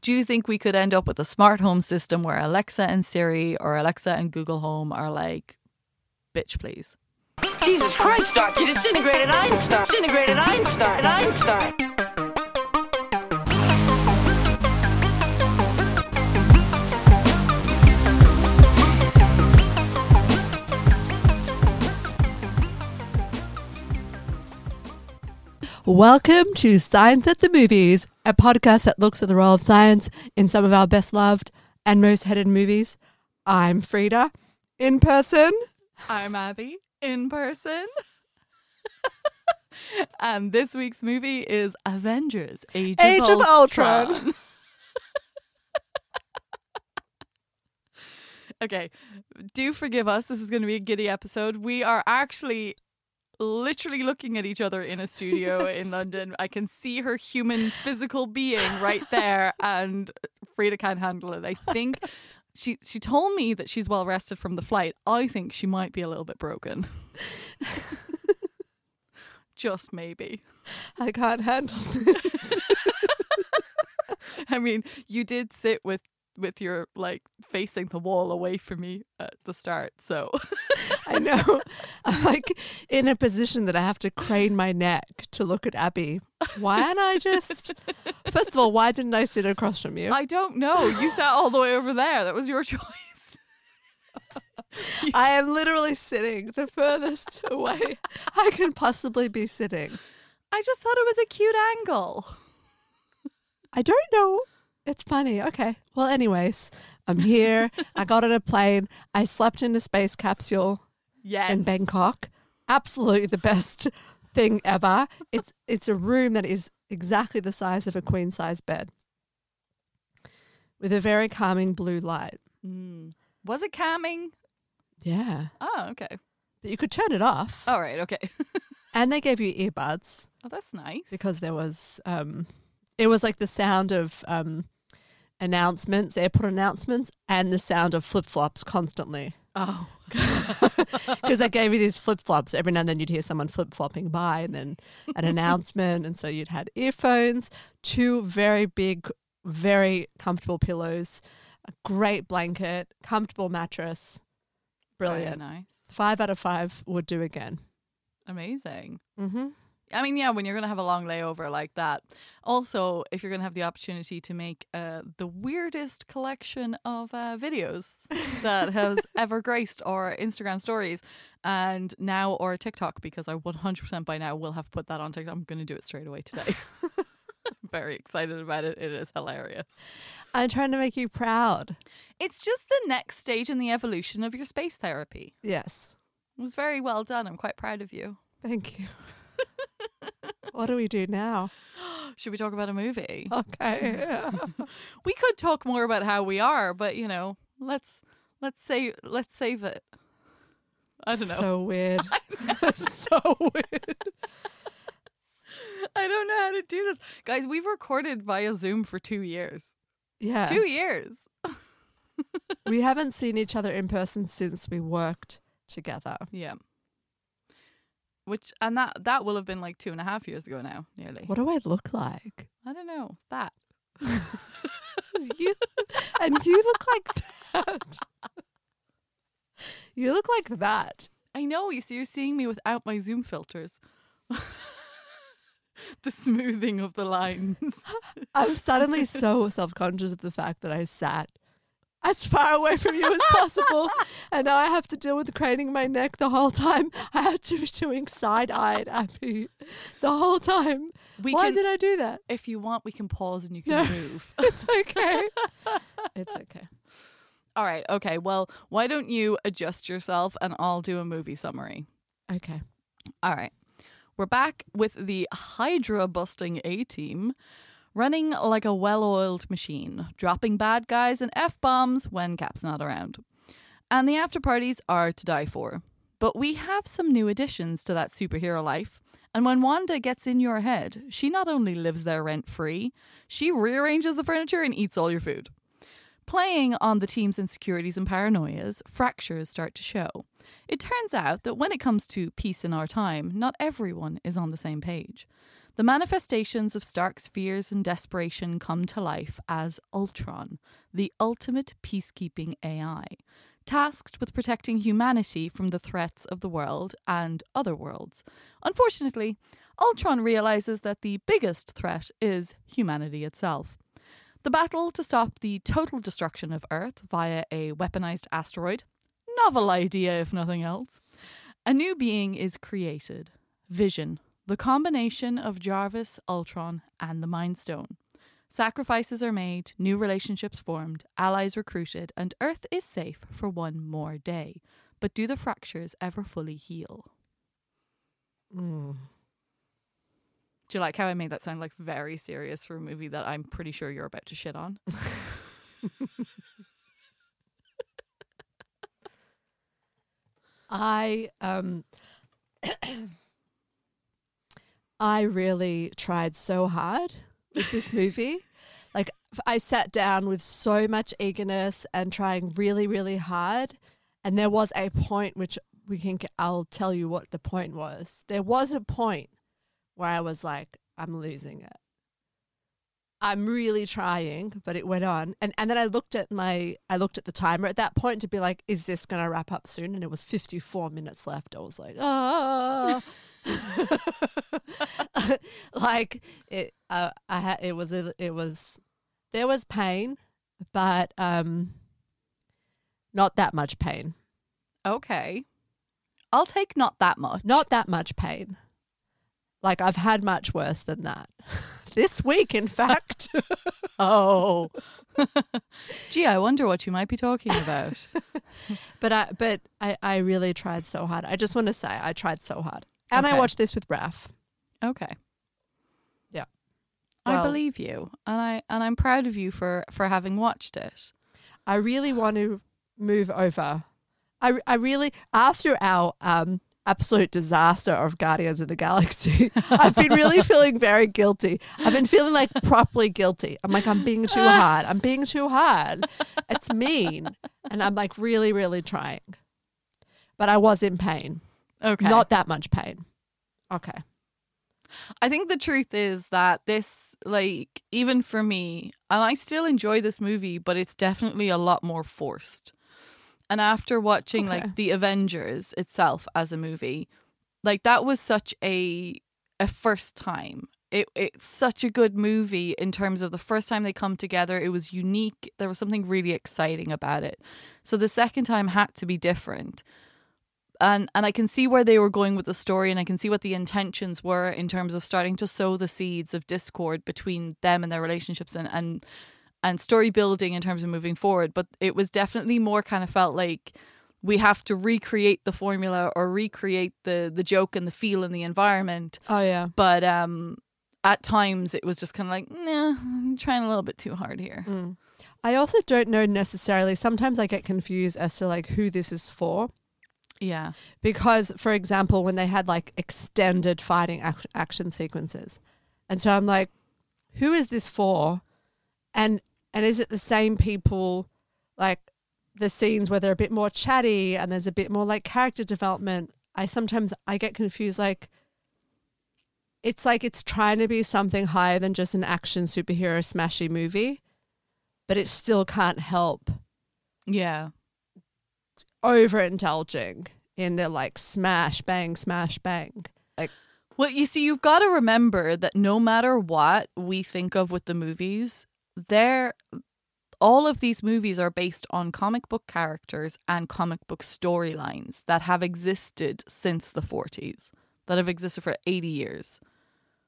do you think we could end up with a smart home system where Alexa and Siri or Alexa and Google Home are like, bitch, please? Jesus Christ, Doc, you disintegrated Einstein. Disintegrated Einstein. Einstein. Welcome to Science at the Movies, a podcast that looks at the role of science in some of our best loved and most hated movies. I'm Frida, in person. I'm Abby in person. and this week's movie is Avengers Age, Age of, of Ultron. okay, do forgive us. This is going to be a giddy episode. We are actually literally looking at each other in a studio in London. I can see her human physical being right there, and Frida can't handle it. I think she she told me that she's well rested from the flight. I think she might be a little bit broken. Just maybe. I can't handle this. I mean, you did sit with with your like facing the wall away from me at the start, so I know. I'm like in a position that I have to crane my neck to look at Abby. Why aren't I just. First of all, why didn't I sit across from you? I don't know. You sat all the way over there. That was your choice. I am literally sitting the furthest away I can possibly be sitting. I just thought it was a cute angle. I don't know. It's funny. Okay. Well, anyways, I'm here. I got on a plane. I slept in a space capsule Yes. in Bangkok. Absolutely the best thing ever. It's it's a room that is exactly the size of a queen size bed with a very calming blue light. Mm. Was it calming? Yeah. Oh, okay. But you could turn it off. All right. Okay. And they gave you earbuds Oh, that's nice. because there was um it was like the sound of um announcements, airport announcements, and the sound of flip flops constantly. oh, Because they gave you these flip flops. Every now and then you'd hear someone flip flopping by and then an announcement. And so you'd had earphones, two very big, very comfortable pillows, a great blanket, comfortable mattress. very Brilliant. nice. Five out of five would do again. Amazing. Mm-hmm. I mean, yeah, when you're going to have a long layover like that. Also, if you're going to have the opportunity to make uh, the weirdest collection of uh, videos that has ever graced our Instagram stories and now or TikTok, because I 100% by now will have put that on TikTok. I'm going to do it straight away today. Very excited about it. It is hilarious. I'm trying to make you proud. It's just the next stage in the evolution of your space therapy. Yes. It was very well done. I'm quite proud of you. Thank you. what do we do now? Should we talk about a movie? Okay. we could talk more about how we are, but you know, let's let's say let's save it. I don't know. So weird. so weird. I don't know how to do this. Guys, we've recorded via Zoom for 2 years. Yeah. 2 years. we haven't seen each other in person since we worked together. Yeah. Which and that that will have been like two and a half years ago now, nearly. What do I look like? I don't know. That. You and you look like that. You look like that. I know, you see you're seeing me without my Zoom filters. the smoothing of the lines. I'm suddenly so self-conscious of the fact that I sat as far away from you as possible, and now I have to deal with craning my neck the whole time. I have to be doing side-eyed Abby the whole time. We Why can, did I do that? if you want, we can pause and you can No. move. It's okay. it's okay. All right. Okay. Well, why don't you adjust yourself and I'll do a movie summary. Okay. All right. We're back with the Hydra busting A team running like a well oiled machine, dropping bad guys and F bombs when Cap's not around. And the after parties are to die for. But we have some new additions to that superhero life. And when Wanda gets in your head, she not only lives there rent free, she rearranges the furniture and eats all your food. Playing on the team's insecurities and paranoias, fractures start to show. It turns out that when it comes to peace in our time, not everyone is on the same page. The manifestations of Stark's fears and desperation come to life as Ultron, the ultimate peacekeeping AI, tasked with protecting humanity from the threats of the world and other worlds. Unfortunately, Ultron realizes that the biggest threat is humanity itself. The battle to stop the total destruction of Earth via a weaponized asteroid. Novel idea, if nothing else. A new being is created Vision, the combination of Jarvis, Ultron, and the Mind Stone. Sacrifices are made, new relationships formed, allies recruited, and Earth is safe for one more day. But do the fractures ever fully heal? Mm. Do you like how I made that sound like very serious for a movie that I'm pretty sure you're about to shit on? I um I really tried so hard with this movie. like I sat down with so much eagerness and trying really really hard and there was a point which we can. I'll tell you what the point was. There was a point where I was like I'm losing it. I'm really trying, but it went on. And and then I looked at my I looked at the timer at that point to be like, is this gonna wrap up soon? And it was 54 minutes left. I was like, ah. like it uh, I had it was a, it was there was pain, but um not that much pain. Okay. I'll take not that much. Not that much pain. Like I've had much worse than that. this week, in fact. Oh. Gee, I wonder what you might be talking about. but I but I, I really tried so hard. I just want to say I tried so hard. And I watched this with Raf. Okay. Yeah. I believe you. And I and I'm proud of you for for having watched it. I really want to move over. I, I really after our um absolute disaster of Guardians of the Galaxy, I've been really feeling very guilty. I've been feeling like properly guilty. I'm like I'm being too hard. I'm being too hard. It's mean, and I'm like really really trying. But I was in pain. Okay. Not that much pain. Okay. I think the truth is that this, like, even for me, and I still enjoy this movie, but it's definitely a lot more forced. And after watching Okay. like the Avengers itself as a movie, like that was such a a first time. It it's such a good movie in terms of the first time they come together. It was unique. There was something really exciting about it. So the second time had to be different and and I can see where they were going with the story and I can see what the intentions were in terms of starting to sow the seeds of discord between them and their relationships and and and story building in terms of moving forward but it was definitely more kind of felt like we have to recreate the formula or recreate the the joke and the feel and the environment Oh yeah. but um at times it was just kind of like nah I'm trying a little bit too hard here Mm. I also don't know necessarily. Sometimes I get confused as to like who this is for. Yeah. Because for example when they had like extended fighting ac- action sequences. And so i'm like who is this for? And and is it the same people like the scenes where they're a bit more chatty and there's a bit more like character development i sometimes i get confused like it's like it's trying to be something higher than just an action superhero smashy movie but it still can't help yeah overindulging in the like smash bang smash bang. Like Well, you see, you've got to remember that no matter what we think of with the movies, they're all of these movies are based on comic book characters and comic book storylines that have existed since the 40s, that have existed for 80 years.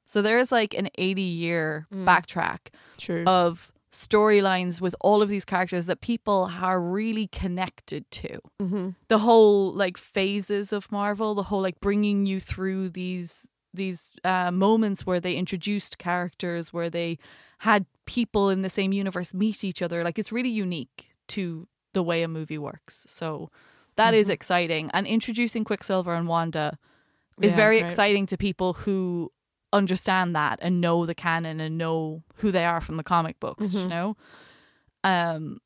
So there is like an 80 year mm. backtrack true. of storylines with all of these characters that people are really connected to mm-hmm. the whole like phases of Marvel, the whole like bringing you through these these uh, moments where they introduced characters, where they had people in the same universe meet each other. Like it's really unique to the way a movie works. So that is Mhm. exciting. And introducing Quicksilver and Wanda is Yeah, very great. exciting to people who understand that and know the canon and know who they are from the comic books, you Mhm. know? Um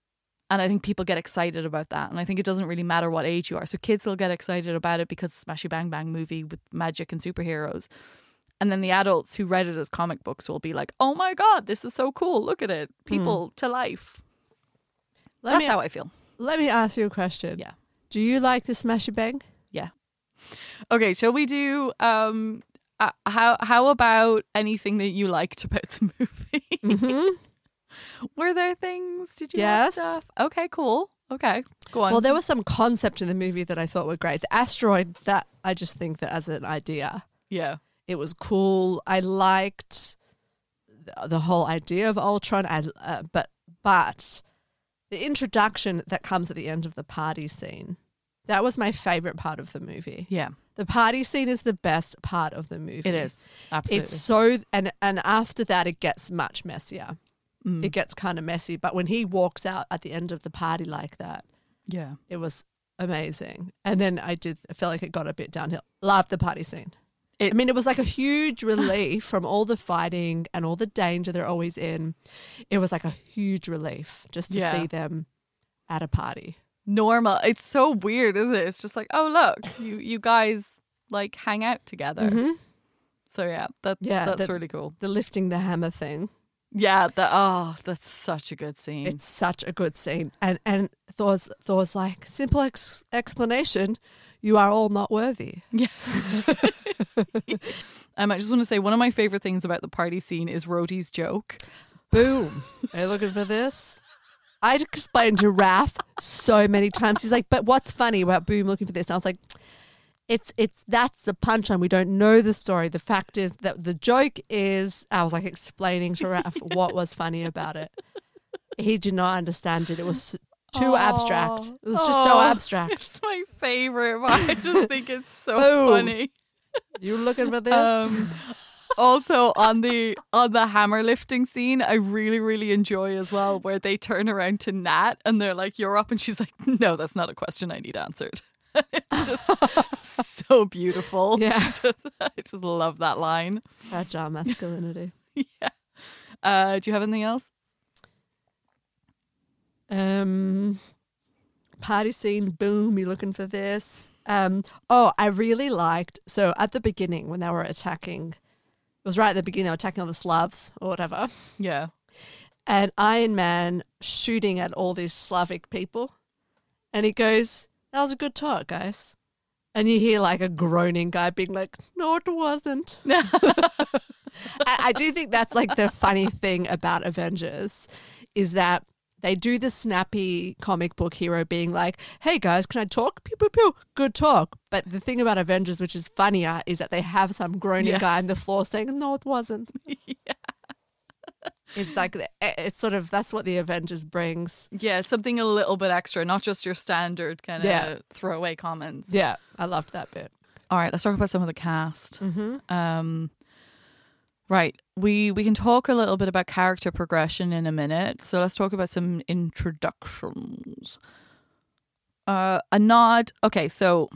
and I think people get excited about that. And I think it doesn't really matter what age you are. So kids will get excited about it because Smashy Bang Bang movie with magic and superheroes. and then the adults who read it as comic books will be like, "Oh my god, this is so cool! Look at it, people to life." Let That's me how I feel. let me ask you a question. Yeah. Do you like the Smashy Bang? Yeah. Okay, shall we do um uh, how how about anything that you liked about the movie? Mm-hmm. Were there things? Did you Yes. stuff? Okay, cool. Okay, go on. Well, there was some concept in the movie that I thought were great. The asteroid, that I just think that as an idea, yeah, it was cool. I liked the, the whole idea of Ultron, I, uh, but but the introduction that comes at the end of the party scene, that was my favorite part of the movie. yeah, The party scene is the best part of the movie. it is absolutely. It's so and and after that it gets much messier. Mm. It gets kind of messy, but when he walks out at the end of the party like that, yeah, it was amazing. And then I did I felt like it got a bit downhill. Loved the party scene. I mean, it was like a huge relief from all the fighting and all the danger they're always in. It was like a huge relief just to Yeah. see them at a party. Normal. It's so weird, isn't it? It's just like, oh look, you you guys like hang out together. Mhm. So yeah, that's Yeah, that's that- really cool. The lifting the hammer thing. Yeah, the oh, that's such a good scene. It's such a good scene. And and Thor's Thor's like simple ex- explanation. You are all not worthy. Yeah. um, I just want to say one of my favorite things about the party scene is Rhodey's joke. Boom. Are you looking for this? I'd explained to Raph so many times. He's like, but what's funny about Boom looking for this? And I was like, it's it's that's the punchline. We don't know the story. The fact is that the joke is I was like explaining to Raph what was funny about it. He did not understand it. It was too abstract. It was just so abstract. It's my favorite. I just think it's so funny. You looking for this? Um, also on the on the hammer lifting scene, I really really enjoy as well where they turn around to Nat and they're like, "You're up," and she's like, "No, that's not a question I need answered." it's just so beautiful. Yeah. I just, I just love that line. Fragile masculinity. yeah. Uh, do you have anything else? Um, party scene, boom, you looking for this? Um, oh, I really liked, so at the beginning when they were attacking, was right at the beginning, they were attacking all the Slavs or whatever, Yeah. and Iron Man shooting at all these Slavic people, and he goes, that was a good talk, guys. And you hear like a groaning guy being like, no, it wasn't. I, I do think that's like the funny thing about Avengers is that they do the snappy comic book hero being like, hey guys, can I talk? Pew, pew, pew. Good talk. But the thing about Avengers, which is funnier, is that they have some groaning Yeah. guy on the floor saying, no, it wasn't. Yeah. It's like, it's sort of, that's what the Avengers brings. Yeah, something a little bit extra, not just your standard kind of Yeah. throwaway comments. Yeah, I loved that bit. All right, let's talk about some of the cast. Mm-hmm. Um, right, we we can talk a little bit about character progression in a minute. So let's talk about some introductions. Uh, a nod. Okay, so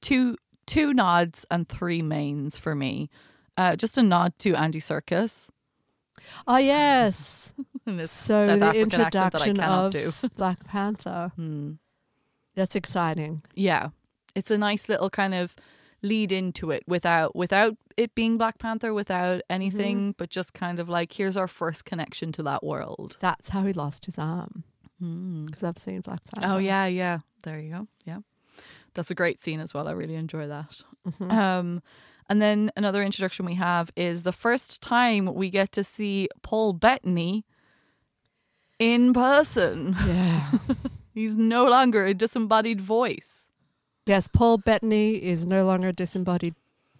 two two nods and three mains for me. Uh, just a nod to Andy Serkis Oh, yes. so South the African accent that I introduction of do. Black Panther. Hmm. That's exciting. Yeah, it's a nice little kind of lead into it without without it being Black Panther, without anything, but just kind of like here's our first connection to that world. That's how he lost his arm. Because I've seen Black Panther. Oh yeah, yeah. There you go. Yeah, that's a great scene as well. I really enjoy that. Mhm. Um, and then another introduction we have is the first time we get to see Paul Bettany in person. Yeah. He's no longer a disembodied voice. Yes, Paul Bettany is no longer a disembodied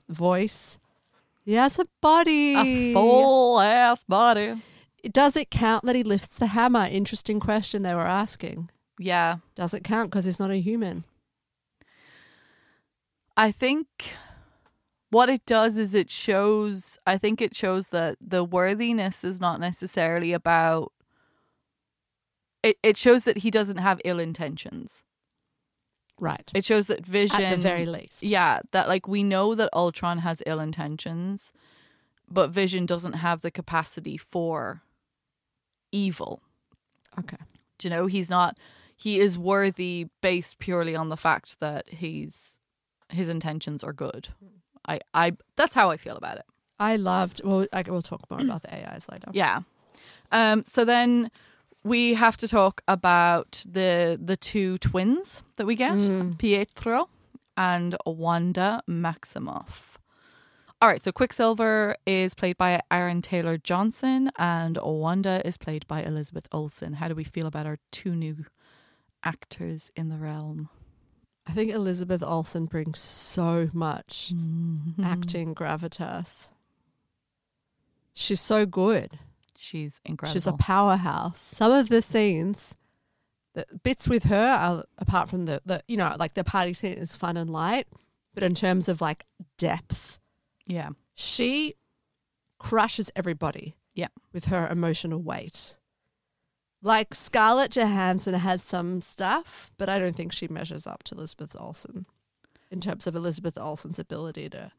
voice. He has a body. A full ass body. Does it count that he lifts the hammer? Interesting question they were asking. Yeah, Does it count because he's not a human? I think what it does is it shows I think it shows that the worthiness is not necessarily about it it shows that he doesn't have ill intentions. Right. It shows that vision At the very least. Yeah, that like we know that Ultron has ill intentions, but Vision doesn't have the capacity for evil. Okay. Do you know, he's not he is worthy based purely on the fact that he's his intentions are good. I, I that's how I feel about it. I loved. Well, I, we'll talk more about the AIs later. Yeah. Um. So then we have to talk about the the two twins that we get, Pietro and Wanda Maximoff. All right, so Quicksilver is played by Aaron Taylor Johnson, and Wanda is played by Elizabeth Olsen. How do we feel about our two new actors in the realm? I think Elizabeth Olsen brings so much Mm-hmm. acting gravitas. She's so good. She's incredible. She's a powerhouse. Some of the scenes, the bits with her, are, apart from the, the you know like the party scene is fun and light, but in terms of like depth, yeah, she crushes everybody. Yeah. with her emotional weight. Like Scarlett Johansson has some stuff, but I don't think she measures up to Elizabeth Olsen in terms of Elizabeth Olsen's ability to,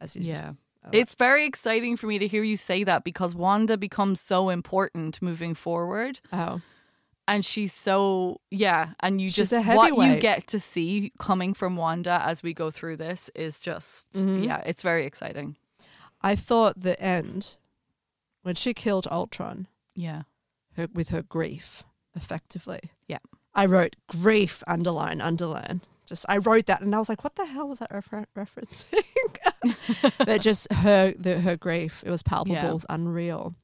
as you yeah. It's very exciting for me to hear you say that because Wanda becomes so important moving forward. oh and she's so yeah and you She's just what you get to see coming from wanda as we go through this is just Mhm. yeah it's very exciting I thought the end when she killed Ultron yeah her, with her grief, effectively. Yeah. I wrote grief underline underline. Just I wrote that and I was like, what the hell was that refer- referencing? but just her the, her grief, it was palpable, Yeah. it was unreal.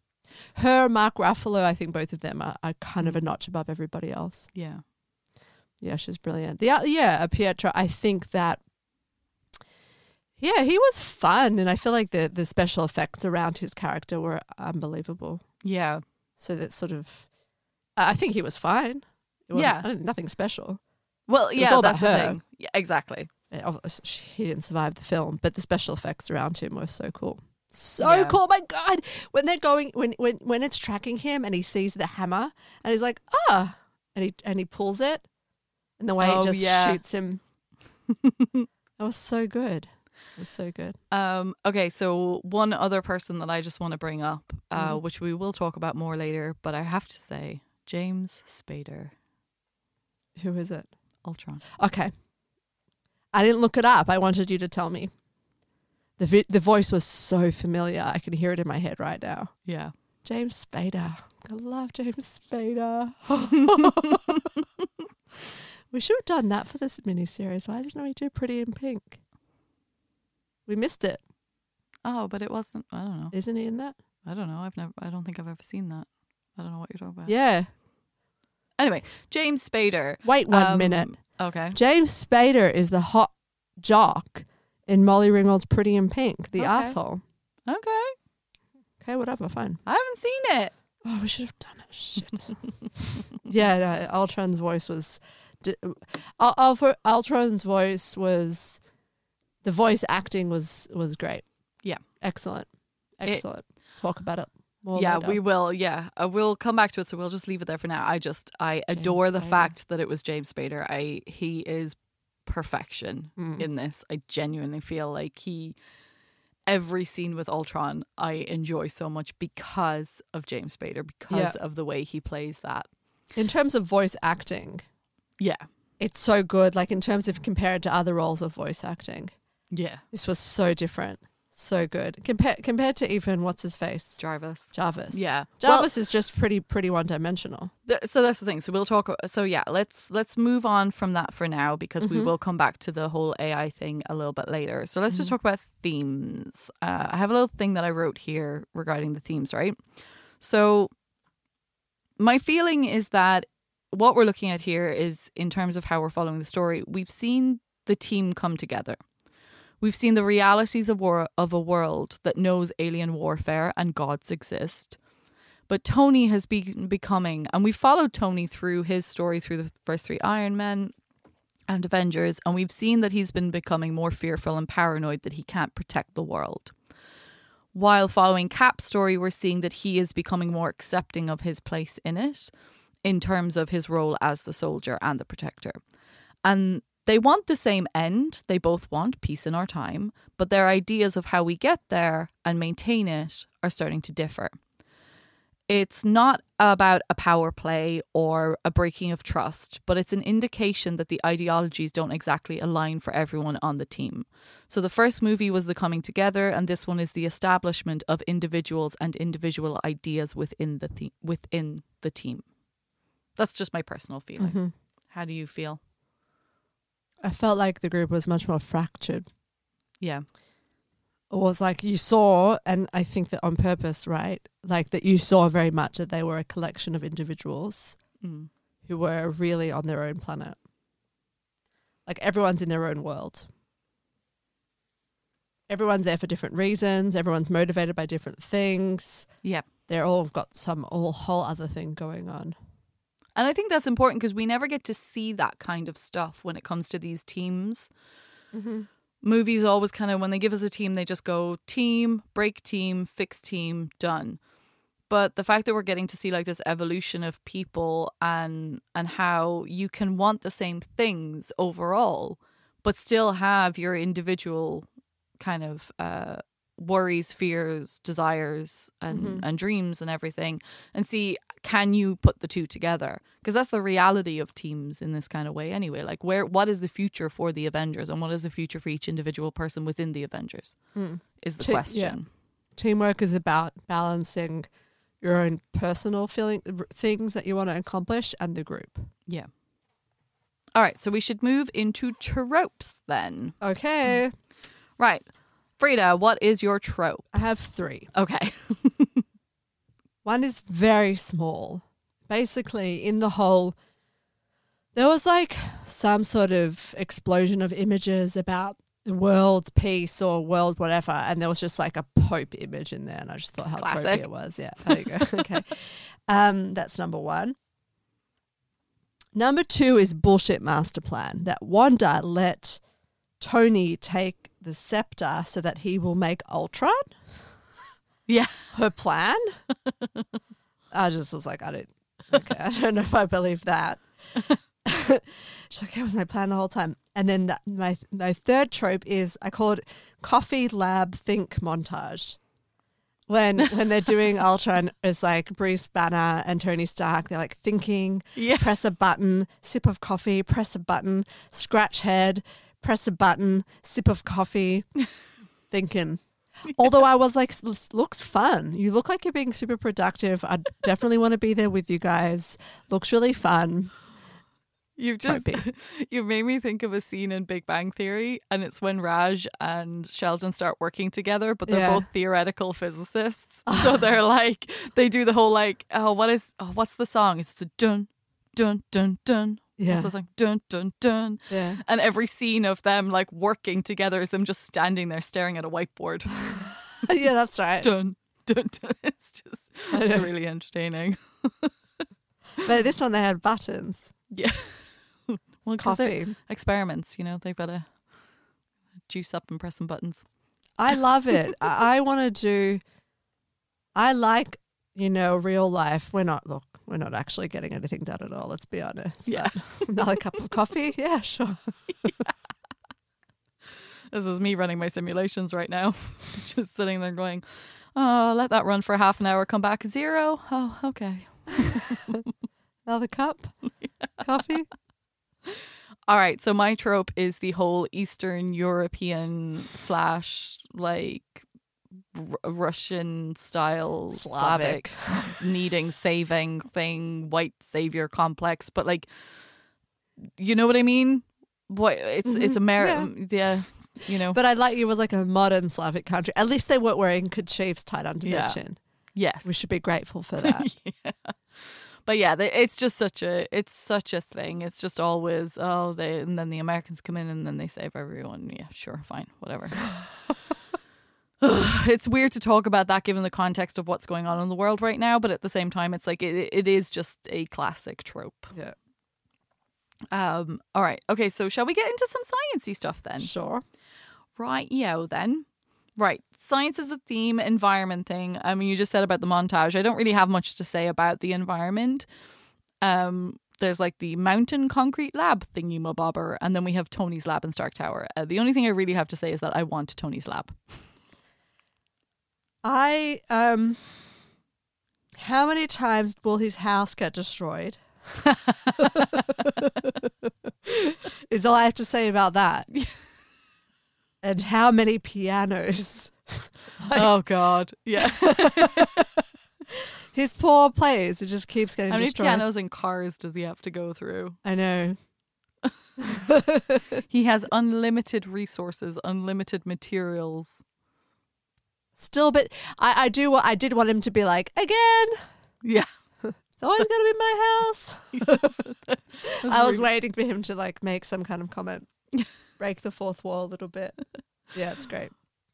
Her, Mark Ruffalo, I think both of them are, are kind of a notch above everybody else. yeah Yeah, she's brilliant. The, o- yeah, uh, Pietro, I think that, yeah, he was fun. And I feel like the, the special effects around his character were unbelievable. yeah So that sort of, I I think he was fine. Yeah. Nothing special. Well yeah all that's about the her. thing yeah exactly obvi- He didn't survive the film, but the special effects around him were so cool. So Yeah. cool! My God, when they're going, when when when it's tracking him, and he sees the hammer, and he's like, ah, and he and he pulls it, and the way Oh, it just yeah. shoots him. that was so good. It was so good. um okay so one other person that i just want to bring up uh Mhm. which we will talk about more later but i have to say james spader Who is it? Ultron Okay, I didn't look it up. I wanted you to tell me. the vi- The voice was so familiar. I can hear it in my head right now. yeah James Spader. I love James Spader. we should have done that for this miniseries. Why didn't we do Pretty in Pink? We missed it. oh but it wasn't i don't know Isn't he in that? i don't know i've never i don't think i've ever seen that i don't know what you're talking about Yeah. Anyway james spader Wait one Um, minute. okay James Spader is the hot jock in Molly Ringwald's Pretty in Pink, the Okay. asshole. okay Okay, whatever, fine. I haven't seen it. Oh, we should have done it. Shit. yeah, no, Ultron's voice was. Ultron's voice was. The voice acting was was great. Yeah. excellent, It- excellent. Talk about it. More yeah, we will. Yeah, uh, we'll come back to it. So we'll just leave it there for now. I just I James adore the Spader. fact that it was James Spader. I he is perfection Mm. in this. I genuinely feel like he every scene with Ultron I enjoy so much because of James Spader because of the way he plays that. In terms of voice acting, Yeah. it's so good. Like in terms of compared to other roles of voice acting, Yeah. this was so different, so good. Compared compared to even what's his face, Jarvis. Jarvis. Yeah. Well, Jarvis is just pretty pretty one dimensional. Th- so that's the thing. So we'll talk. So yeah, let's let's move on from that for now because we Mhm. will come back to the whole AI thing a little bit later. So let's just Mhm. talk about themes. Uh, I have a little thing that I wrote here regarding the themes. Right. So my feeling is that what we're looking at here is in terms of how we're following the story. We've seen the team come together. We've seen the realities of war of a world that knows alien warfare and gods exist. But Tony has been becoming, and we followed Tony through his story through the first three Iron Men and Avengers, and we've seen that he's been becoming more fearful and paranoid that he can't protect the world. While following Cap's story, we're seeing that he is becoming more accepting of his place in it in terms of his role as the soldier and the protector. And they want the same end. They both want peace in our time, but their ideas of how we get there and maintain it are starting to differ. It's not about a power play or a breaking of trust, but it's an indication that the ideologies don't exactly align for everyone on the team. So the first movie was the coming together, and this one is the establishment of individuals and individual ideas within the the- within the team. That's just my personal feeling. Mm-hmm. How do you feel? I felt like the group was much more fractured. Yeah. It was like you saw, and I think that on purpose, right? Like that you saw very much that they were a collection of individuals Mm. who were really on their own planet. Like everyone's in their own world. Everyone's there for different reasons. Everyone's motivated by different things. Yeah. They're all got some all whole other thing going on. And I think that's important because we never get to see that kind of stuff when it comes to these teams. Mm-hmm. Movies always kind of, when they give us a team, they just go team, break team, fix team, done. But the fact that we're getting to see like this evolution of people and and how you can want the same things overall, but still have your individual kind of uh, worries, fears, desires, and and dreams and everything, and see can you put the two together? Because that's the reality of teams in this kind of way, anyway. Like, where what is the future for the Avengers, and what is the future for each individual person within the Avengers? Hmm. Is the Te- yeah. question. Teamwork is about balancing your own personal feeling things that you want to accomplish and the group. Yeah. All right, so we should move into tropes then. Okay. Hmm. Right. Frida, what is your trope? I have three. Okay. One is very small. Basically, in the whole, there was like some sort of explosion of images about the world's peace or world whatever, and there was just like a Pope image in there, and I just thought how Classic. tropey it was. Yeah, there you go. okay, um, that's number one. Number two is bullshit master plan that Wanda let Tony take the scepter so that he will make Ultron yeah. her plan. I just was like, I don't, okay, I don't know if I believe that. She's like, that was my plan the whole time. And then that, my my third trope is I call it coffee lab think montage. When when they're doing Ultron, it's like Bruce Banner and Tony Stark. They're like thinking, Yeah. press a button, sip of coffee, press a button, scratch head, press a button, sip of coffee, thinking. Although I was like, looks fun. You look like you're being super productive. I definitely want to be there with you guys. Looks really fun. You've just you made me think of a scene in Big Bang Theory, and it's when Raj and Sheldon start working together, but they're Yeah. both theoretical physicists. so they're like they do the whole like, oh, what is oh, what's the song? It's the dun dun dun dun. Yeah. What's the song? Dun dun dun. Yeah. And every scene of them like working together is them just standing there staring at a whiteboard. yeah, that's right. dun dun dun. It's just it's really entertaining. But this one they had buttons. Yeah. well, Coffee. experiments, you know, they've got to juice up and press some buttons. I love it. I, I want to do. I like you know real life. We're not look. We're not actually getting anything done at all. Let's be honest. Yeah. Another cup of coffee. Yeah, sure. Yeah. This is me running my simulations right now. Just sitting there going, oh, let that run for half an hour, come back zero. Oh, okay. Another cup. Coffee. All right. So my trope is the whole Eastern European slash like R- Russian style Slavic. Slavic, needing saving thing, white savior complex. But like, you know what I mean? What it's it's mm-hmm. American. Mm, yeah. You know. But I'd like it was like a modern Slavic country. At least they weren't wearing kerchiefs tied under Yeah. their chin. yes. We should be grateful for that. yeah. But yeah, they, it's just such a it's such a thing. It's just always oh they and then the Americans come in and then they save everyone. Yeah, sure, fine, whatever. it's weird to talk about that given the context of what's going on in the world right now, but at the same time, it's like it, it is just a classic trope. yeah. Um, all right, okay, so shall we get into some sciencey stuff then? Sure. Right, Yeah. then. Right, science is a theme, environment thing. I mean, you just said about the montage. I don't really have much to say about the environment. Um, there's like the mountain concrete lab thingy mabobber, and then we have Tony's lab in Stark Tower. Uh, the only thing I really have to say is that I want Tony's lab. I um How many times will his house get destroyed? is all I have to say about that. and how many pianos? oh God, yeah. His poor plays, it just keeps getting How many destroyed. pianos and cars does he have to go through? I know. He has unlimited resources, unlimited materials. Still, but I, I do. I did want him to be like again. Yeah. It's always gonna be my house. I was waiting for him to like make some kind of comment, break the fourth wall a little bit. Yeah, it's great.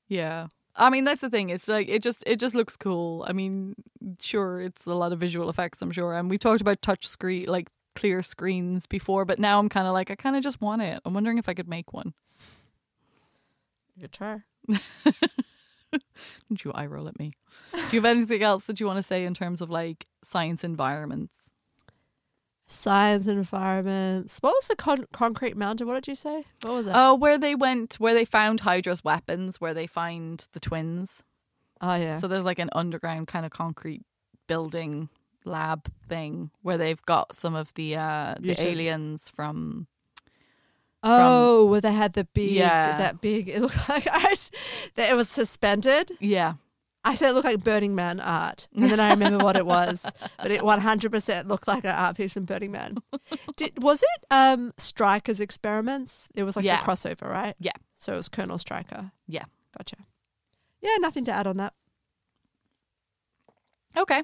Yeah. I mean that's the thing. It's like it just it just looks cool. I mean, sure, it's a lot of visual effects, I'm sure. And we talked about touch screen like clear screens before, but now I'm kind of like I kind of just want it. I'm wondering if I could make one. Good try. Did you eye roll at me? Do you have anything else that you want to say in terms of like science environments? Science environments. What was the con- concrete mountain? What did you say? What was that? Oh, where they went, where they found Hydra's weapons, where they find the twins. Oh yeah. So there's like an underground kind of concrete building lab thing where they've got some of the uh the aliens from oh, where they had the big, Yeah. that big. It looked like I, that it was suspended. yeah I said it looked like Burning Man art, and then I remember what it was, but it 100% looked like an art piece from Burning Man. Did, was it um, Stryker's experiments? It was like Yeah. the crossover, right? Yeah. So it was Colonel Striker. Yeah. Gotcha. Yeah, nothing to add on that. okay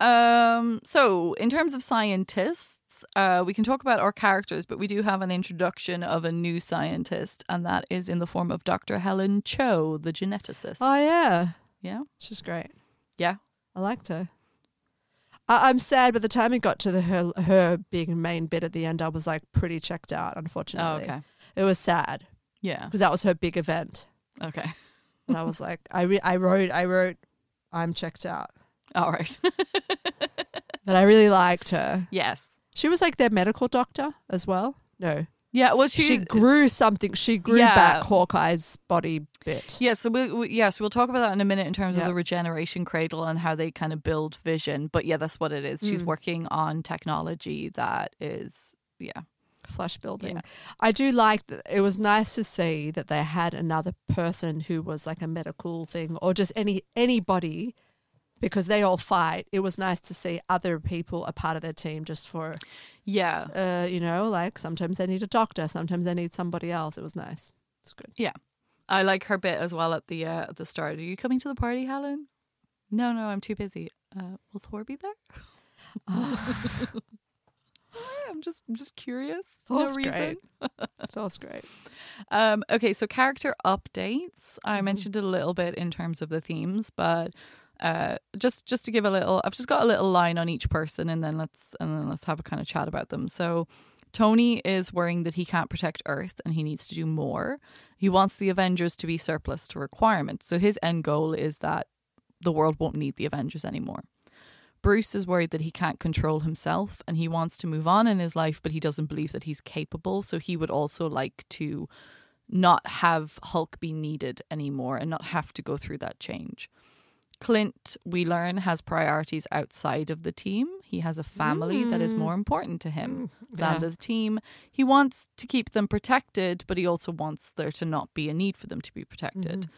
um so in terms of scientists uh we can talk about our characters but we do have an introduction of a new scientist and that is in the form of dr helen cho the geneticist. Oh, yeah. yeah. She's great. yeah. I liked her. I- I'm sad, by the time it got to the her her big main bit at the end, I was like pretty checked out. oh, Unfortunately, okay. It was sad. Yeah. Because that was her big event, okay. And I was like, I re- I wrote I wrote, I'm checked out, all right but I really liked her. yes She was like their medical doctor as well. No, yeah well she, she, grew something. She grew Yeah. back Hawkeye's body bit. Yeah, so we, we yeah, so we'll talk about that in a minute in terms Yeah. of the regeneration cradle and how they kind of build vision. But yeah, that's what it is. She's Mm. working on technology that is yeah. flesh building. Yeah. I do like that. It was nice to see that they had another person who was like a medical thing or just any anybody because they all fight. It was nice to see other people a part of their team just for Yeah. uh, you know, like sometimes they need a doctor, sometimes they need somebody else. It was nice. It's good. Yeah, I like her bit as well at the uh, at the start. Are you coming to the party, Helen? No, no, I'm too busy. Uh, will Thor be there? I'm just I'm just curious. Thor's no reason. great. Was great. Um, okay, so character updates. I Mhm. mentioned it a little bit in terms of the themes, but uh, just just to give a little, I've just got a little line on each person, and then let's and then let's have a kind of chat about them. So. Tony is worrying that he can't protect Earth and he needs to do more. He wants the Avengers to be surplus to requirements. So his end goal is that the world won't need the Avengers anymore. Bruce is worried that he can't control himself and he wants to move on in his life, but he doesn't believe that he's capable. So he would also like to not have Hulk be needed anymore and not have to go through that change. Clint, we learn, has priorities outside of the team. He has a family that is mm. more important to him mm, than Yeah. the team. He wants to keep them protected, but he also wants there to not be a need for them to be protected. Mm-hmm.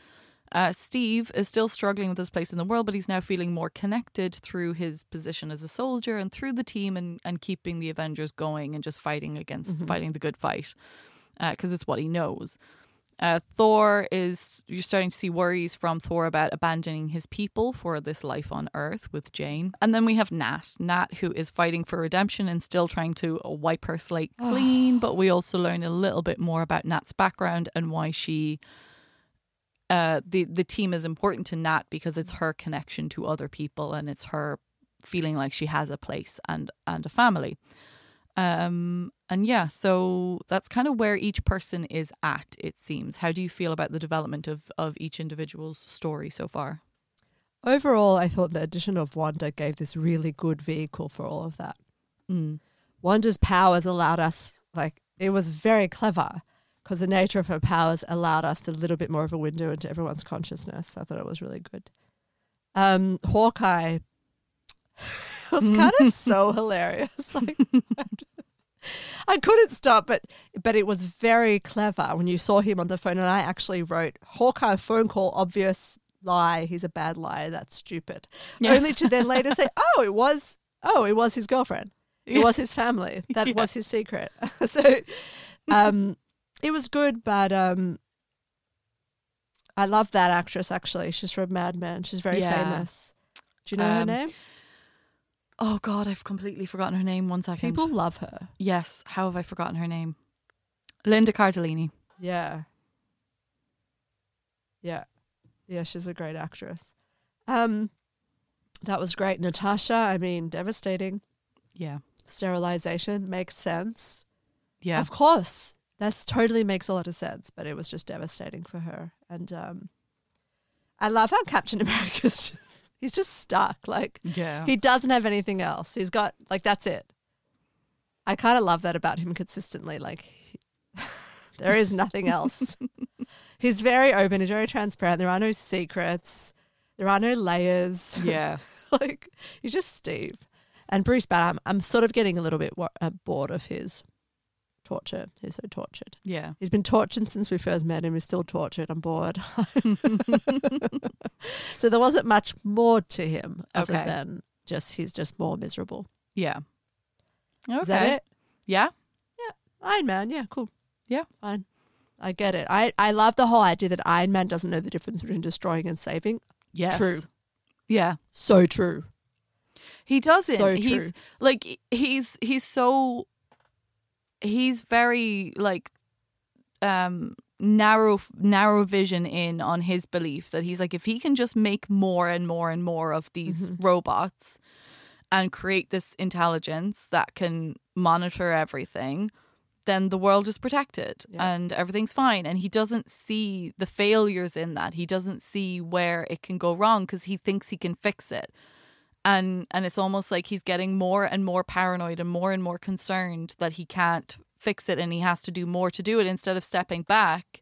Uh, Steve is still struggling with his place in the world, but he's now feeling more connected through his position as a soldier and through the team and, and keeping the Avengers going and just fighting against mm-hmm. fighting the good fight uh, because it's what he knows. Uh, Thor is you're starting to see worries from Thor about abandoning his people for this life on Earth with Jane, and then we have Nat, Nat who is fighting for redemption and still trying to wipe her slate clean. but we also learn a little bit more about Nat's background and why she uh, the the team is important to Nat because it's her connection to other people and it's her feeling like she has a place and and a family. Um and yeah, so that's kind of where each person is at. It seems. How do you feel about the development of of each individual's story so far? Overall, I thought the addition of Wanda gave this really good vehicle for all of that. Mm. Wanda's powers allowed us, like, it was very clever because the nature of her powers allowed us a little bit more of a window into everyone's consciousness. I thought it was really good. Um, Hawkeye, it was kind of so hilarious. Like, I couldn't stop, but but it was very clever when you saw him on the phone. And I actually wrote Hawkeye phone call, obvious lie. He's a bad liar. That's stupid. Yeah. Only to then later say, oh, it was oh, it was his girlfriend. It Yeah. was his family. That Yeah. was his secret. so, um, it was good, but um, I love that actress. Actually, she's from Mad Men. She's very famous. Do you know her Um, name? Oh God, I've completely forgotten her name. One second. People love her. Yes. How have I forgotten her name? Linda Cardellini. Yeah. Yeah. Yeah, she's a great actress. Um that was great. Natasha, I mean, devastating. Yeah. Sterilization makes sense. Yeah. Of course. That's totally makes a lot of sense, but it was just devastating for her. And um I love how Captain America's just he's just stuck. Like Yeah. he doesn't have anything else. He's got like that's it. I kind of love that about him consistently. Like he- there is nothing else. he's very open. He's very transparent. There are no secrets. There are no layers. yeah. like he's just Steve. And Bruce Banner, I'm, I'm sort of getting a little bit uh, bored of his torture. He's so tortured. Yeah. He's been tortured since we first met him. He's still tortured. I'm bored. so there wasn't much more to him other Okay. than just he's just more miserable. Yeah. Okay. Is that it? Yeah. Yeah. Iron Man, yeah, cool. Yeah. Fine. I get it. I, I love the whole idea that Iron Man doesn't know the difference between destroying and saving. Yes. True. Yeah. So true. He doesn't. So he's true. like he's he's so he's very like um narrow narrow vision in on his belief that he's like if he can just make more and more and more of these Mm-hmm. robots and create this intelligence that can monitor everything then the world is protected Yeah. and everything's fine and he doesn't see the failures in that he doesn't see where it can go wrong because he thinks he can fix it and and it's almost like he's getting more and more paranoid and more and more concerned that he can't fix it and he has to do more to do it instead of stepping back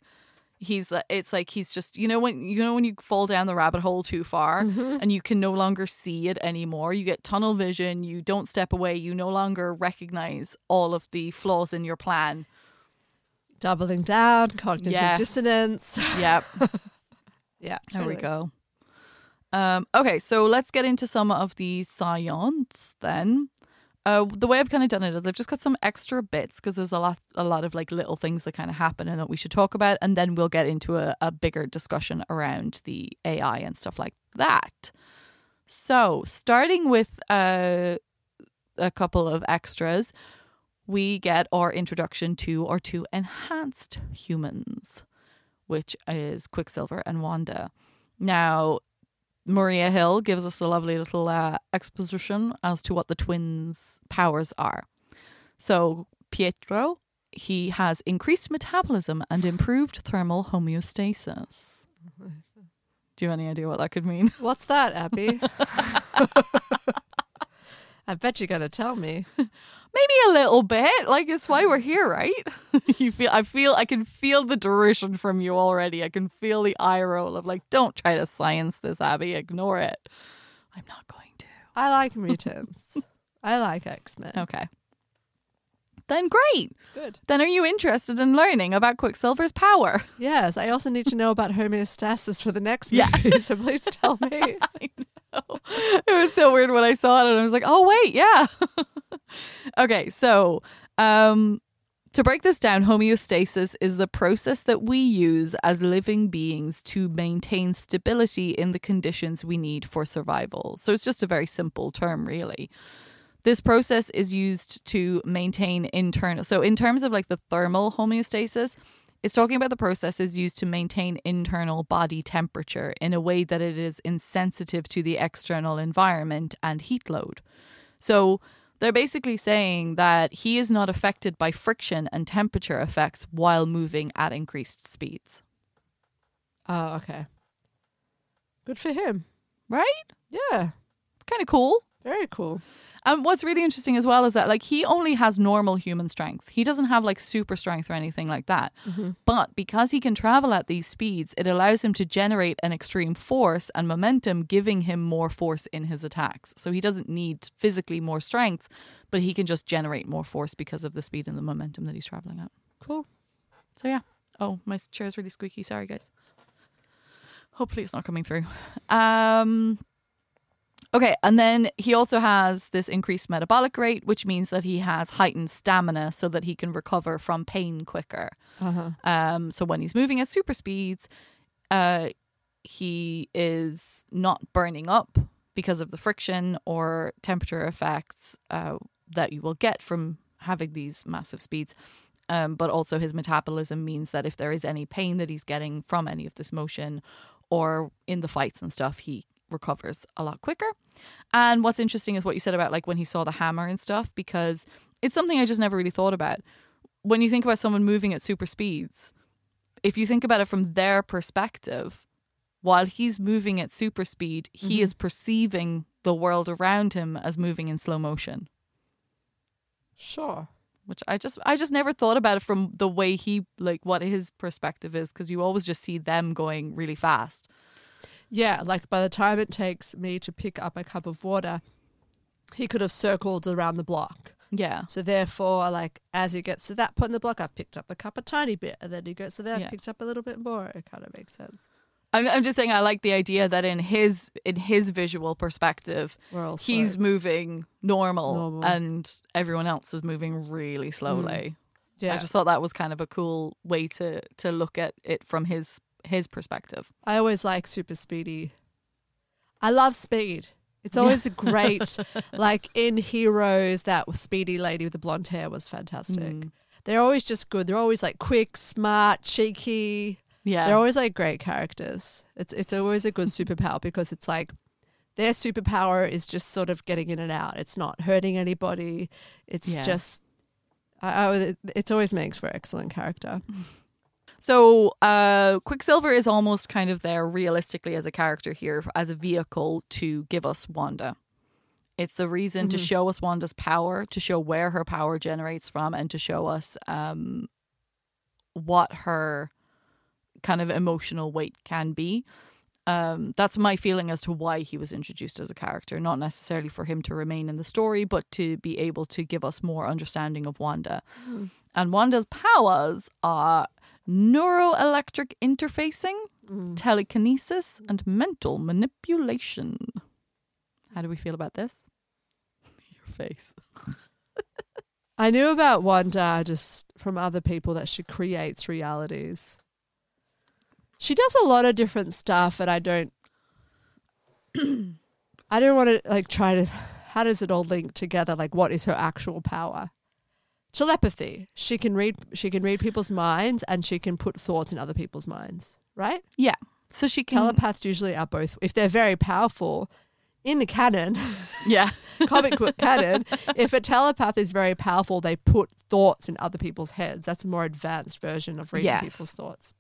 he's uh, it's like he's just you know when you know when you fall down the rabbit hole too far and you can no longer see it anymore you get tunnel vision you don't step away you no longer recognize all of the flaws in your plan Doubling down, cognitive Yes. dissonance. yep yeah. There we go. Um, okay, so let's get into some of the science then. Uh, the way I've kind of done it is I've just got some extra bits because there's a lot, a lot of like little things that kind of happen and that we should talk about, and then we'll get into a, a bigger discussion around the AI and stuff like that. So, starting with uh, a couple of extras, we get our introduction to or to enhanced humans which is Quicksilver and Wanda. Now, Maria Hill gives us a lovely little uh, exposition as to what the twins' powers are. So, Pietro, he has increased metabolism and improved thermal homeostasis. Do you have any idea what that could mean? What's that, Abby? I bet you're to tell me. Maybe a little bit. Like it's why we're here, right? you feel I feel I can feel the derision from you already. I can feel the eye roll of like, don't try to science this, Abby. Ignore it. I'm not going to. I like mutants. I like X Men. Okay. Then great. Good. Then are you interested in learning about Quicksilver's power? Yes, I also need to know about homeostasis for the next Yeah. movie, so please tell me. It was so weird when I saw it and I was like, oh wait, yeah. okay, so um to break this down, homeostasis is the process that we use as living beings to maintain stability in the conditions we need for survival. So it's just a very simple term, really. This process is used to maintain internal. So, in terms of like the thermal homeostasis, it's talking about the processes used to maintain internal body temperature in a way that it is insensitive to the external environment and heat load. So, they're basically saying that he is not affected by friction and temperature effects while moving at increased speeds. Oh, okay. Good for him. Right? Yeah. It's kind of cool. Very cool. And what's really interesting as well is that like he only has normal human strength. He doesn't have like super strength or anything like that. But because he can travel at these speeds, it allows him to generate an extreme force and momentum, giving him more force in his attacks. So he doesn't need physically more strength, but he can just generate more force because of the speed and the momentum that he's traveling at. Cool. So yeah. Oh, my chair's really squeaky. Sorry, guys. Hopefully, it's not coming through. Um, okay, and then he also has this increased metabolic rate, which means that he has heightened stamina, so that he can recover from pain quicker. Uh-huh. Um, so when he's moving at super speeds, uh, he is not burning up because of the friction or temperature effects uh, that you will get from having these massive speeds. Um, but also his metabolism means that if there is any pain that he's getting from any of this motion or in the fights and stuff, he recovers a lot quicker. And what's interesting is what you said about like when he saw the hammer and stuff, because it's something I just never really thought about. When you think about someone moving at super speeds, if you think about it from their perspective, while he's moving at super speed, he mm-hmm. is perceiving the world around him as moving in slow motion. Sure. Which I just I just never thought about it from the way he like what his perspective is because you always just see them going really fast. Yeah, like by the time it takes me to pick up a cup of water, he could have circled around the block. Yeah. So therefore, like as he gets to that point in the block, I've picked up the cup a tiny bit, and then he goes to there, Yeah. picked up a little bit more. It kind of makes sense. I'm, I'm just saying I like the idea that in his in his visual perspective, he's slow. moving normal, Normal. and everyone else is moving really mm. slowly. yeah. I just thought that was kind of a cool way to to look at it from his his perspective. I always like super speedy. I love speed. It's always a great, like in Heroes, that speedy lady with the blonde hair was fantastic. Mm. They're always just good. They're always like quick, smart, cheeky. Yeah. They're always like great characters. It's it's always a good superpower because it's like their superpower is just sort of getting in and out. It's not hurting anybody. It's Yeah. just, I, I, it, it always makes for excellent character. So, uh, Quicksilver is almost kind of there realistically as a character here, as a vehicle to give us Wanda. It's a reason to show us Wanda's power, to show where her power generates from, and to show us um, what her kind of emotional weight can be. Um, that's my feeling as to why he was introduced as a character, not necessarily for him to remain in the story, but to be able to give us more understanding of Wanda. And Wanda's powers are neuroelectric interfacing, mm. telekinesis, and mental manipulation. How do we feel about this? Your face. I knew about Wanda just from other people that she creates realities. She does a lot of different stuff, and I don't. I don't want to like try to. How does it all link together? Like, what is her actual power? Telepathy. She can read. She can read people's minds, and she can put thoughts in other people's minds. Right? Yeah. So she can. Telepaths usually are both. If they're very powerful, in the canon, yeah. comic book canon, if a telepath is very powerful, they put thoughts in other people's heads. That's a more advanced version of reading Yes. people's thoughts.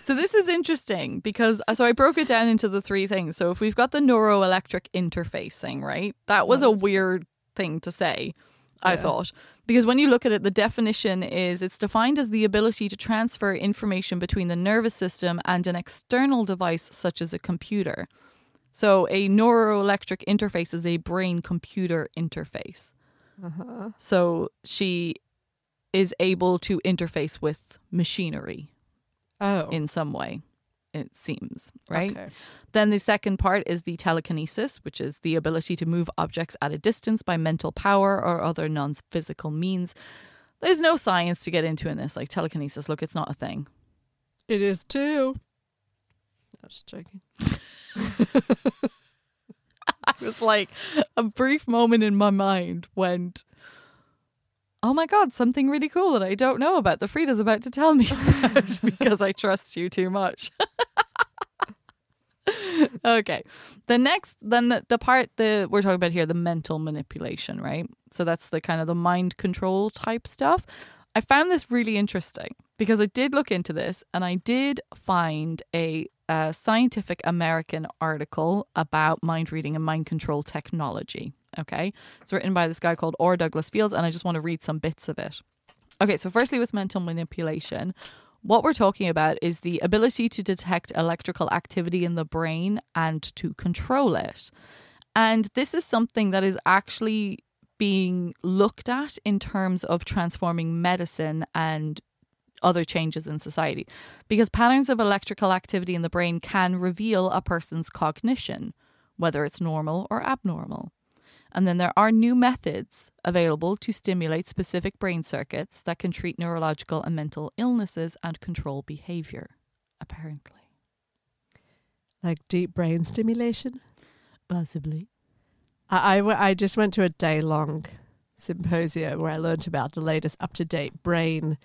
So this is interesting because uh, so I broke it down into the three things. So if we've got the neuroelectric interfacing, right? That was a weird thing to say, I Yeah. thought. Because when you look at it, the definition is it's defined as the ability to transfer information between the nervous system and an external device such as a computer. So a neuroelectric interface is a brain computer interface. Uh-huh. So she is able to interface with machinery Oh, in some way, it seems, right? Okay. Then the second part is the telekinesis, which is the ability to move objects at a distance by mental power or other non physical means. There's no science to get into in this, like telekinesis. Look, it's not a thing. It is too. I was joking. I was like, a brief moment in my mind went, oh my God, something really cool that I don't know about that Frida's about to tell me about because I trust you too much. okay. The next, then the, the part that we're talking about here, the mental manipulation, right? So that's the kind of the mind control type stuff. I found this really interesting because I did look into this and I did find a a Scientific American article about mind reading and mind control technology. Okay. It's written by this guy called R. Douglas Fields, and I just want to read some bits of it. Okay. So, firstly, with mental manipulation, what we're talking about is the ability to detect electrical activity in the brain and to control it. And this is something that is actually being looked at in terms of transforming medicine and other changes in society because patterns of electrical activity in the brain can reveal a person's cognition, whether it's normal or abnormal. And then there are new methods available to stimulate specific brain circuits that can treat neurological and mental illnesses and control behavior, apparently. Like deep brain stimulation. Possibly. I, I, w- I just went to a day long symposia where I learned about the latest up to date brain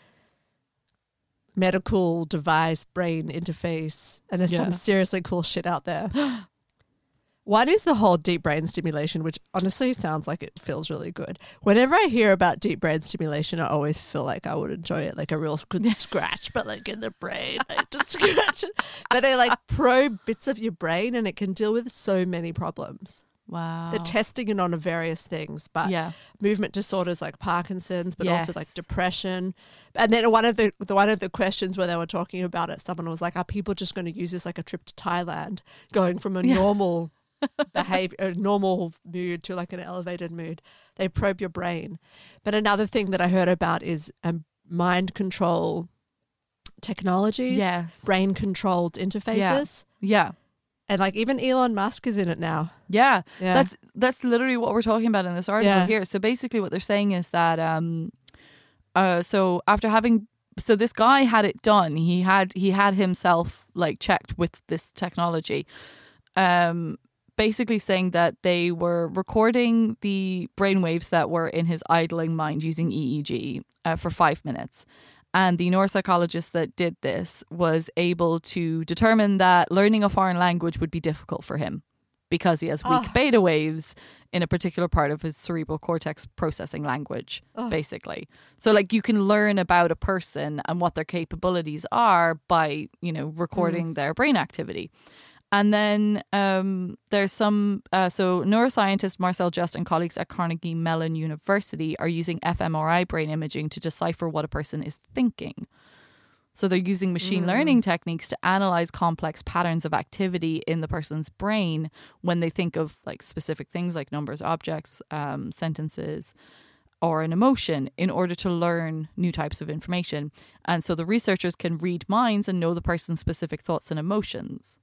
medical device brain interface. And there's Yeah. some seriously cool shit out there. One is the whole deep brain stimulation, which honestly sounds like it feels really good. Whenever I hear about deep brain stimulation, I always feel like I would enjoy it, like a real good scratch, but like in the brain, like just scratch it. But they like probe bits of your brain, and it can deal with so many problems. Wow. They're testing it on various things, but yeah. movement disorders like Parkinson's, but also like depression. And then one of the, the one of the questions where they were talking about it, someone was like, "Are people just going to use this like a trip to Thailand, going from a Yeah. normal behavior, a normal mood to like an elevated mood?" They probe your brain. But another thing that I heard about is um, mind control technologies, Yes. brain controlled interfaces, Yeah. and like even Elon Musk is in it now. Yeah. Yeah. That's that's literally what we're talking about in this article Yeah. here. So basically what they're saying is that um uh so after having so this guy had it done. He had he had himself like checked with this technology. Um basically saying that they were recording the brainwaves that were in his idling mind using EEG uh, for 5 minutes. And the neuropsychologist that did this was able to determine that learning a foreign language would be difficult for him because he has weak Ah. beta waves in a particular part of his cerebral cortex processing language, Oh. basically. So, like, you can learn about a person and what their capabilities are by, you know, recording their brain activity. And then um, there's some, uh, so neuroscientist Marcel Just and colleagues at Carnegie Mellon University are using fMRI brain imaging to decipher what a person is thinking. So they're using machine learning techniques to analyze complex patterns of activity in the person's brain when they think of like specific things like numbers, objects, um, sentences, or an emotion in order to learn new types of information. And so the researchers can read minds and know the person's specific thoughts and emotions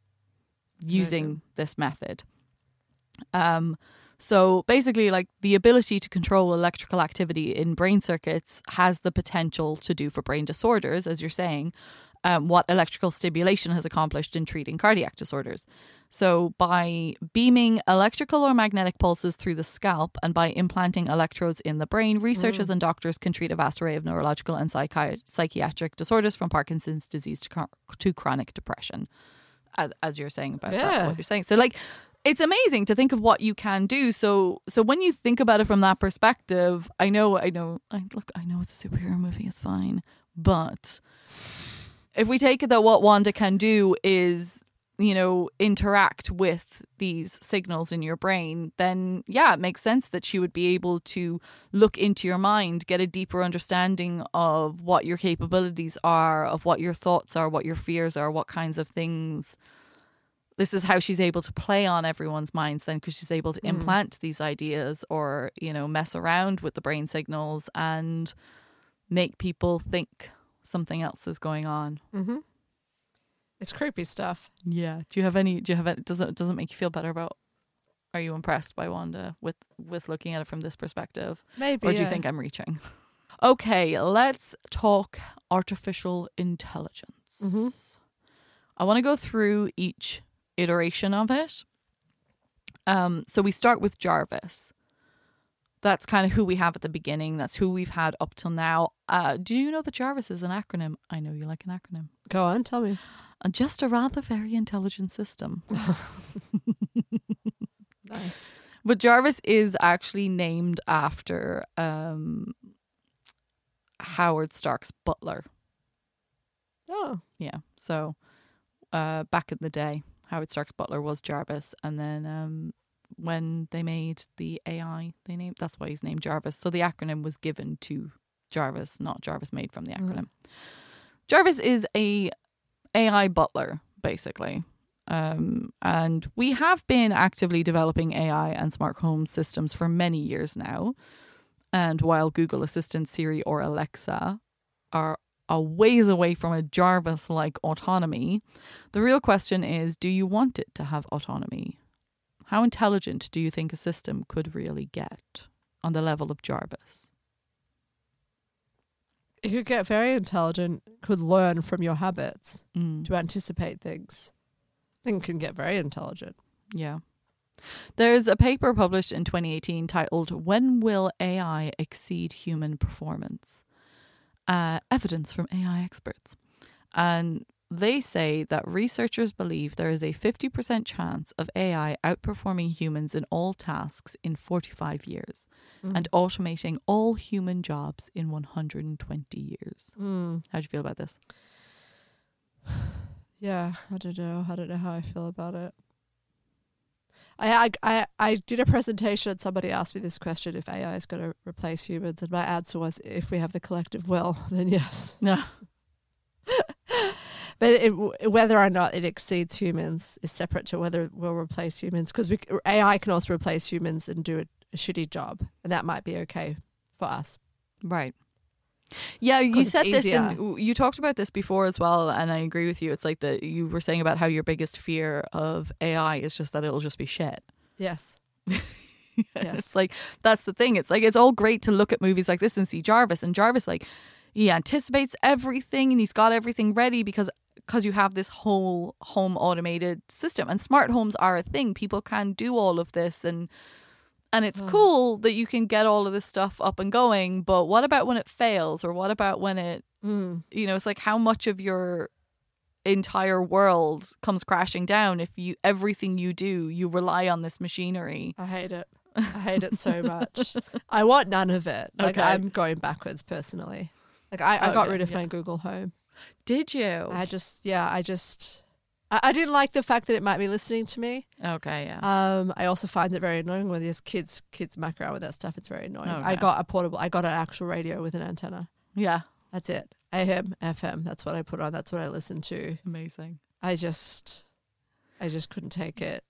using Amazing. this method. Um, so basically, like the ability to control electrical activity in brain circuits has the potential to do for brain disorders, as you're saying, um, what electrical stimulation has accomplished in treating cardiac disorders. So, by beaming electrical or magnetic pulses through the scalp and by implanting electrodes in the brain, researchers and doctors can treat a vast array of neurological and psychi- psychiatric disorders from Parkinson's disease to, chro- to chronic depression, as, as you're saying about that, Yeah. what you're saying. So, like, it's amazing to think of what you can do. So, so when you think about it from that perspective, I know, I know, I look, I know it's a superhero movie, it's fine, but if we take it that what Wanda can do is, you know, interact with these signals in your brain, then yeah, it makes sense that she would be able to look into your mind, get a deeper understanding of what your capabilities are, of what your thoughts are, what your fears are, what kinds of things. This is how she's able to play on everyone's minds then because she's able to implant these ideas or, you know, mess around with the brain signals and make people think something else is going on. Mm-hmm. It's creepy stuff. Yeah. Do you have any? Do you have? Any, does it does it make you feel better about? Are you impressed by Wanda with with looking at it from this perspective, Maybe. or do you think I'm reaching? Okay, let's talk artificial intelligence. Mhm. I want to go through each iteration of it. Um, so we start with Jarvis. That's kind of who we have at the beginning. That's who we've had up till now. Uh, do you know that Jarvis is an acronym? I know you like an acronym. Go on, tell me. Just a rather very intelligent system. Nice. But Jarvis is actually named after um, Howard Stark's butler. Oh, Yeah. So uh, back in the day. Howard Stark's butler was Jarvis, and then um, when they made the AI, they named that's why he's named Jarvis. So the acronym was given to Jarvis, not Jarvis made from the acronym. Jarvis is a AI butler, basically. Um, and we have been actively developing AI and smart home systems for many years now. And while Google Assistant, Siri, or Alexa are a ways away from a Jarvis like autonomy, the real question is do you want it to have autonomy? How intelligent do you think a system could really get on the level of Jarvis? It could get very intelligent, could learn from your habits Mm. to anticipate things, and can get very intelligent. Yeah. There's a paper published in 2018 titled When Will AI Exceed Human Performance? Uh, evidence from AI experts. And they say that researchers believe there is a 50% chance of AI outperforming humans in all tasks in 45 years and automating all human jobs in 120 years. Mm. How do you feel about this? Yeah, I don't know. I don't know how I feel about it. I, I, I, I did a presentation and somebody asked me this question if AI is going to replace humans, and my answer was if we have the collective will, then yes. No. But it, whether or not it exceeds humans is separate to whether it will replace humans because AI can also replace humans and do a, a shitty job, and that might be okay for us. Right. Yeah, you said this and you talked about this before as well and I agree with you. It's like that you were saying about how your biggest fear of AI is just that it'll just be shit. Yes. It's like that's the thing. It's like it's all great to look at movies like this and see Jarvis and Jarvis like he anticipates everything and he's got everything ready because because you have this whole home automated system and smart homes are a thing. People can do all of this and and it's cool that you can get all of this stuff up and going, but what about when it fails or what about when it Mm. you know, it's like how much of your entire world comes crashing down if you everything you do, you rely on this machinery. I hate it. I hate it so much. I want none of it. Like Okay. I'm going backwards personally. Like I, I got rid of yeah. my Google Home. Did you? I just yeah, I just I, I didn't like the fact that it might be listening to me. okay, yeah. Um, I also find it very annoying when these kids kids muck around with that stuff. It's very annoying. I got a portable. I got an actual radio with an antenna. yeah. That's it. AM, FM. That's what I put on. That's what I listen to. Amazing. I just, I just couldn't take it.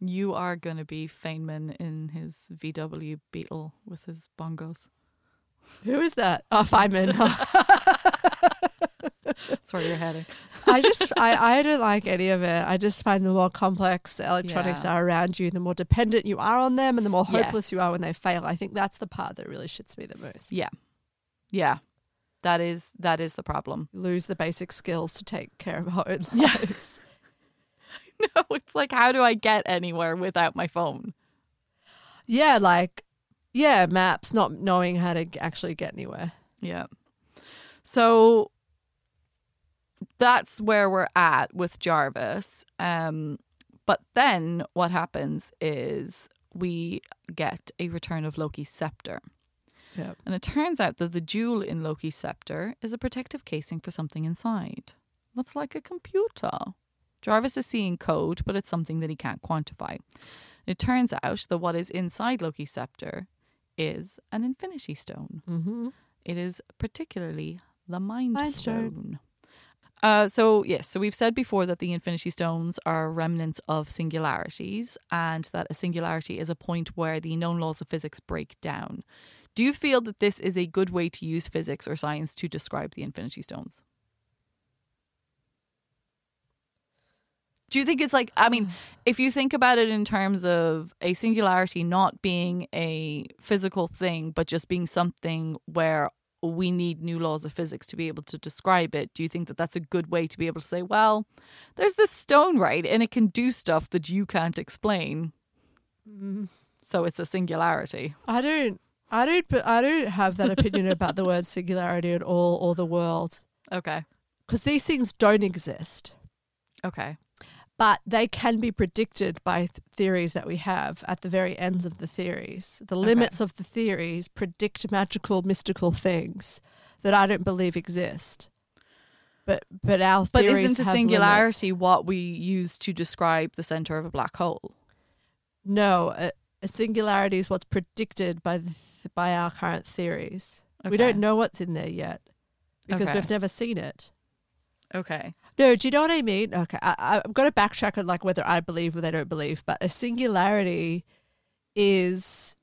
You are going to be Feynman in his VW Beetle with his bongos. Who is that? Oh, Feynman. That's where you're heading. I just, I, I don't like any of it. I just find the more complex electronics Yeah. are around you, the more dependent you are on them, and the more hopeless you Yes. are when they fail. I think that's the part that really shits me the most. Yeah. Yeah. That is that is the problem. You lose the basic skills to take care of our own Yeah. lives. No, it's like how do I get anywhere without my phone? Yeah, like, yeah, maps, not knowing how to actually get anywhere. Yeah. So that's where we're at with Jarvis. Um, but then what happens is we get a return of Loki's scepter. Yeah. And it turns out that the jewel in Loki's scepter is a protective casing for something inside. That's like a computer. Jarvis is seeing code, but it's something that he can't quantify. It turns out that what is inside Loki's scepter is an infinity stone. Mm-hmm. It is particularly the Mind, Mind Stone. Stone. Uh, so yes, so we've said before that the Infinity Stones are remnants of singularities, and that a singularity is a point where the known laws of physics break down. Do you feel that this is a good way to use physics or science to describe the Infinity Stones? Do you think it's like, I mean, if you think about it in terms of a singularity not being a physical thing, but just being something where we need new laws of physics to be able to describe it, do you think that that's a good way to be able to say, well, there's this stone, right? And it can do stuff that you can't explain. Mm. So it's a singularity. I don't, I don't, but I don't have that opinion about the word singularity at all or the world Okay. because these things don't exist, Okay. But they can be predicted by th- theories that we have at the very ends of the theories. The limits of the theories predict magical, mystical things that I don't believe exist. But but our But isn't a singularity what we use to describe the center of a black hole? No, a, a singularity is what's predicted by th- by our current theories. We don't know what's in there yet because Okay. we've never seen it. Okay. No, do you know what I mean? Okay, I, I- I've got to backtrack on like whether I believe or they don't believe, but a singularity is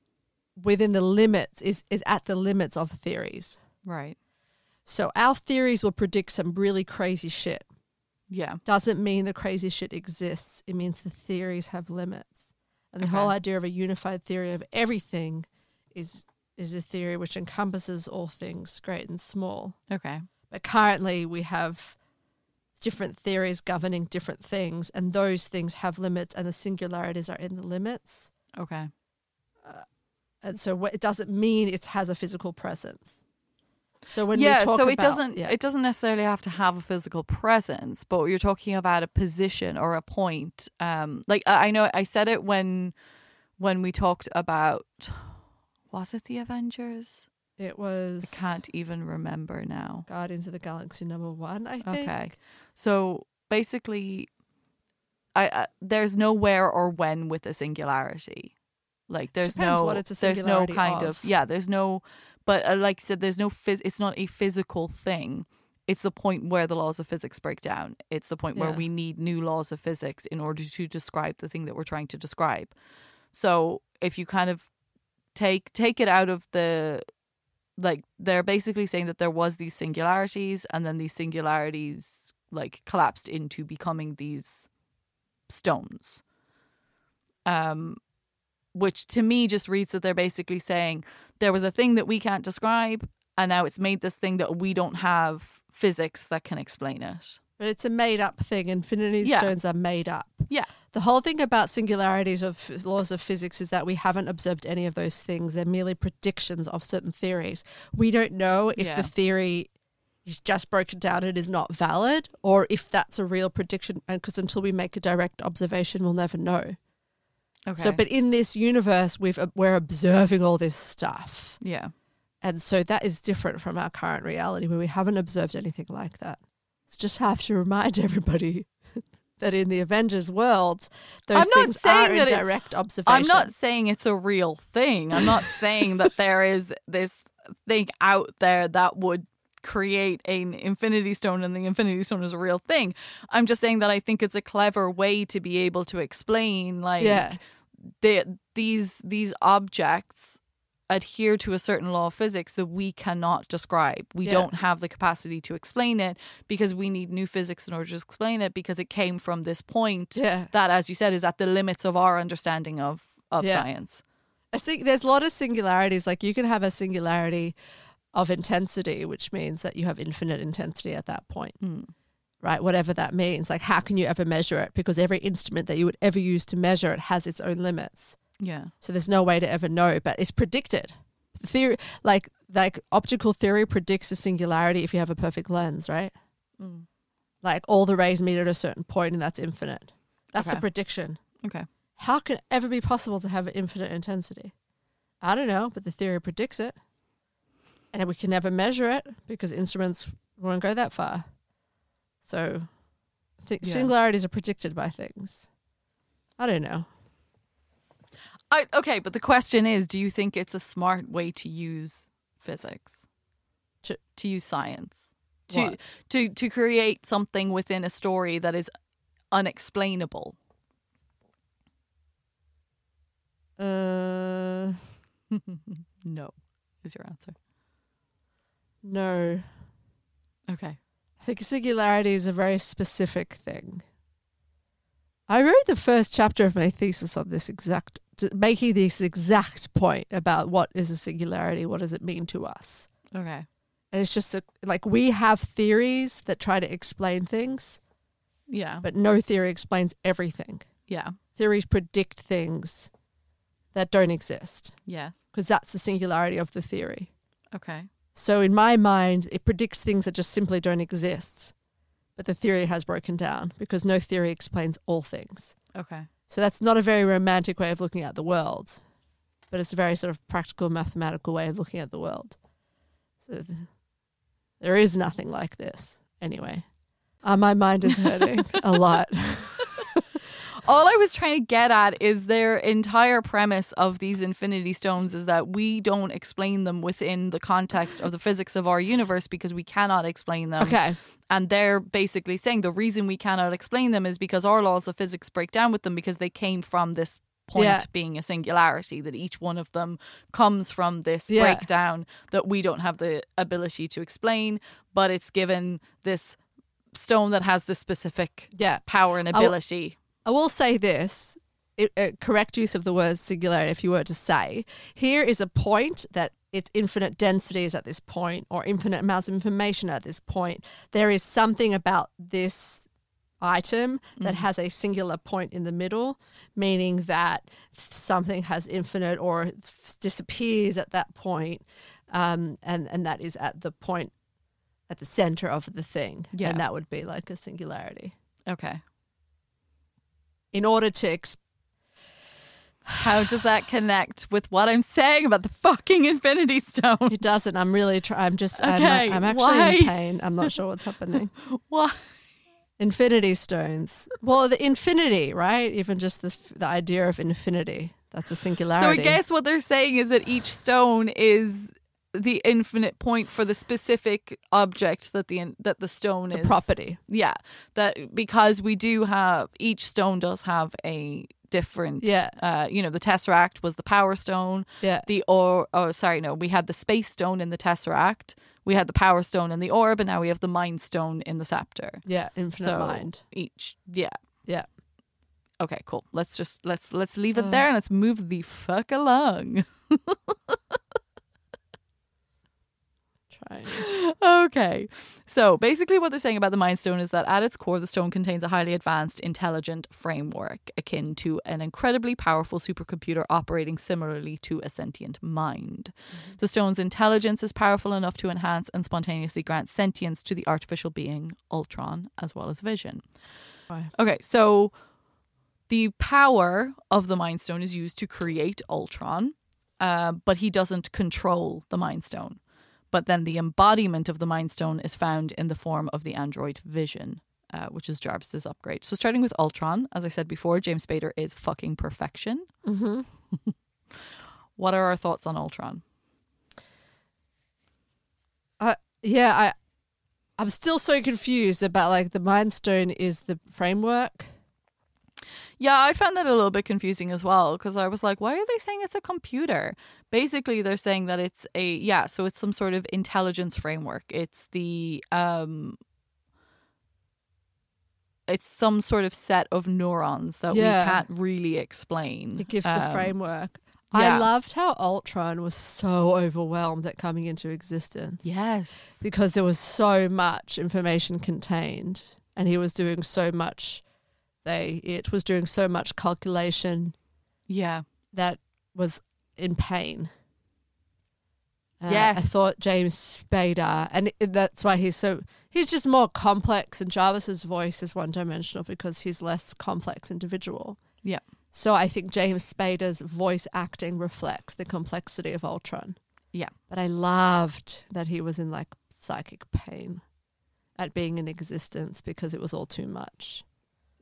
within the limits is is at the limits of theories. Right. So our theories will predict some really crazy shit. Yeah. Doesn't mean the crazy shit exists. It means the theories have limits. And the Okay. whole idea of a unified theory of everything is is a theory which encompasses all things, great and small. Okay. But currently, we have different theories governing different things, and those things have limits, and the singularities are in the limits. Okay. And so, what, it doesn't mean it has a physical presence. So when yeah, we talk so it about- doesn't yeah. it doesn't necessarily have to have a physical presence, but you're talking about a position or a point. Um, like I I know I said it when when we talked about was it the Avengers? It I was can't even remember now. Guardians of the Galaxy number one, I think. Okay. So basically, I, I there's no where or when with a singularity. Like there's Depends no what it's a there's no kind of. of. yeah there's no but uh, like I said there's no phys- it's not a physical thing. It's the point where the laws of physics break down. It's the point where we need new laws of physics in order to describe the thing that we're trying to describe. So if you kind of take take it out of the like they're basically saying that there was these singularities and then these singularities like collapsed into becoming these stones. Um which to me just reads that they're basically saying there was a thing that we can't describe and now it's made this thing that we don't have physics that can explain it But it's a made up thing. Infinity Yeah. stones are made up. yeah The whole thing about singularities of laws of physics is that we haven't observed any of those things. They're merely predictions of certain theories. We don't know if Yeah. the theory is just broken down and is not valid, or if that's a real prediction. And because until we make a direct observation, we'll never know. okay So, but in this universe, we've we're observing all this stuff, yeah and so that is different from our current reality, where we haven't observed anything like that. Just have to remind everybody that in the Avengers world, those I'm not things saying are in that it- direct observation. I'm not saying it's a real thing. I'm not saying that there is this thing out there that would create an infinity stone and the infinity stone is a real thing. I'm just saying that I think it's a clever way to be able to explain like Yeah. the, these these objects adhere to a certain law of physics that we cannot describe. We Yeah. don't have the capacity to explain it because we need new physics in order to explain it because it came from this point Yeah. that as you said is at the limits of our understanding of of Yeah. science. I think there's a lot of singularities. Like you can have a singularity of intensity, which means that you have infinite intensity at that point, Mm. right? Whatever that means. Like, how can you ever measure it? Because every instrument that you would ever use to measure it has its own limits. Yeah. So there's no way to ever know, but it's predicted. The theory, like like optical theory, predicts a singularity if you have a perfect lens, right? Mm. Like all the rays meet at a certain point, and that's infinite. That's Okay. a prediction. Okay. How can it ever be possible to have infinite intensity? I don't know, but the theory predicts it. And we can never measure it because instruments won't go that far. So th- Yeah. singularities are predicted by things. I don't know. I okay, but the question is, do you think it's a smart way to use physics? To- to use science? To What? to to create something within a story that is unexplainable. Uh, No. Is your answer. no. Okay. I think singularity is a very specific thing. I wrote the first chapter of my thesis on this exact, making this exact point about what is a singularity, what does it mean to us. Okay. And it's just a, like we have theories that try to explain things, Yeah. but no theory explains everything. yeah. Theories predict things that don't exist Yes. because that's the singularity of the theory. Okay. So in my mind, it predicts things that just simply don't exist. But the theory has broken down because no theory explains all things. Okay. So that's not a very romantic way of looking at the world, but it's a very sort of practical mathematical way of looking at the world. So th- there is nothing like this anyway. Uh, my mind is hurting a lot. All I was trying to get at is their entire premise of these infinity stones is that we don't explain them within the context of the physics of our universe because we cannot explain them. Okay. And they're basically saying the reason we cannot explain them is because our laws of physics break down with them because they came from this point Yeah. being a singularity, that each one of them comes from this Yeah. breakdown that we don't have the ability to explain, but it's given this stone that has this specific Yeah. power and ability. I will say this. It, uh, correct use of the word singularity if you were to say here is a point that it's infinite densities at this point or infinite amounts of information at this point there is something about this item that has a singular point in the middle meaning that something has infinite or f- disappears at that point um, and and that is at the point at the center of the thing Yeah. and that would be like a singularity Okay. In order to ex- How does that connect with what I'm saying about the fucking Infinity Stone? It doesn't. I'm really trying. I'm just. I'm, I'm actually why? in pain. I'm not sure what's happening. Why? Infinity stones. Well, the infinity, right? Even just the the idea of infinity. That's a singularity. So I guess what they're saying is that each stone is the infinite point for the specific object that the that the stone the is property. Yeah, that because we do have each stone does have a different. Yeah. Uh, you know, the tesseract was the power stone. Yeah. The or oh sorry no, we had the space stone in the tesseract. We had the power stone in the orb, and now we have the mind stone in the scepter. Yeah. Infinite so mind. each, yeah. Yeah. Okay, cool. Let's just let's let's leave it Uh. there and let's move the fuck along. Okay. So basically, what they're saying about the Mind Stone is that at its core, the stone contains a highly advanced, intelligent framework akin to an incredibly powerful supercomputer operating similarly to a sentient mind. The stone's intelligence is powerful enough to enhance and spontaneously grant sentience to the artificial being Ultron, as well as vision. Why? Okay, so the power of the Mind Stone is used to create Ultron, uh, but he doesn't control the Mind Stone. But then the embodiment of the Mind Stone is found in the form of the android Vision, uh, which is Jarvis's upgrade. So starting with Ultron, as I said before, James Spader is fucking perfection. Mm-hmm. What are our thoughts on Ultron? Uh, yeah. I. I'm still so confused about like the mind stone is the framework. Yeah, I found that a little bit confusing as well because I was like, why are they saying it's a computer? Basically, they're saying that it's a yeah, so it's some sort of intelligence framework. It's the um it's some sort of set of neurons that Yeah. we can't really explain. It gives the Um, framework. yeah. I loved how Ultron was so overwhelmed at coming into existence. Yes. because there was so much information contained and he was doing so much they it was doing so much calculation Yeah. that was in pain Uh, I thought James Spader, and it, that's why he's so he's just more complex. And Jarvis's voice is one dimensional because he's less complex individual. Yeah. So I think James Spader's voice acting reflects the complexity of Ultron. Yeah. But I loved that he was in like psychic pain at being in existence because it was all too much,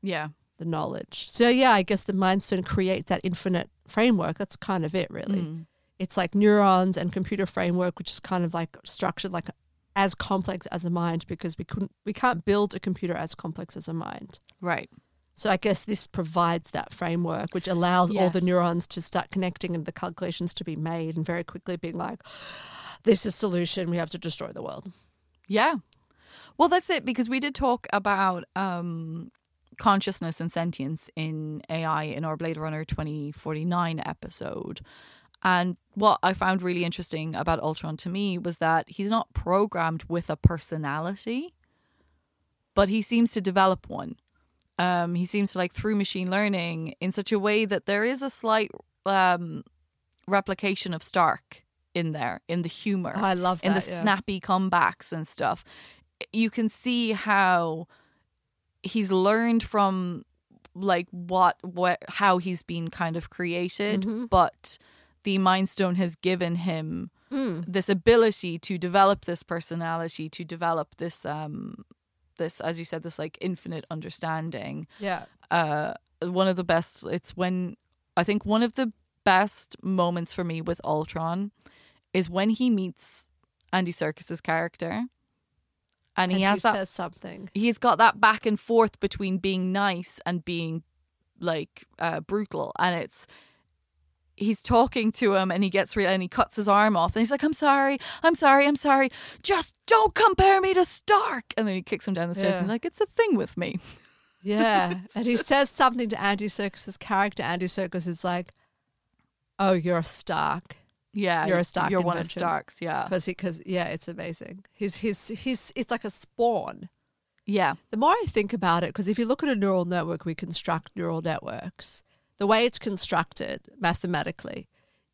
Yeah. the knowledge. So yeah, I guess the Mind Stone creates that infinite framework. That's kind of it, really. Mm. It's like neurons and computer framework, which is kind of like structured like as complex as a mind because we couldn't we can't build a computer as complex as a mind. Right. So I guess this provides that framework, which allows all the neurons to start connecting and the calculations to be made, and very quickly being like, "This is solution. We have to destroy the world." Yeah. Well, that's it because we did talk about um, consciousness and sentience in AI in our Blade Runner 2049 episode. And what I found really interesting about Ultron to me was that he's not programmed with a personality, but he seems to develop one. Um, he seems to like through machine learning in such a way that there is a slight um, replication of Stark in there, in the humor I love that. in the yeah. snappy comebacks and stuff you can see how he's learned from like what what how he's been kind of created Mhm. but the mind stone has given him Mm. this ability to develop this personality to develop this um this, as you said, this like infinite understanding. Yeah. Uh, one of the best. It's when I think one of the best moments for me with Ultron is when he meets Andy Serkis's character, and he and has he that says something. he's got that back and forth between being nice and being like uh, brutal and it's he's talking to him and he gets real and he cuts his arm off and he's like i'm sorry i'm sorry i'm sorry just don't compare me to stark and then he kicks him down the stairs Yeah. and like it's a thing with me Yeah. and he says something to Andy Serkis's character. Andy Serkis is like, "Oh, you're a Stark." Yeah You're a Stark you're one of invention. stark's yeah Because yeah, it's amazing. He's he's he's it's like a spawn. yeah The more I think about it, because if you look at a neural network, we construct neural networks. The way it's constructed mathematically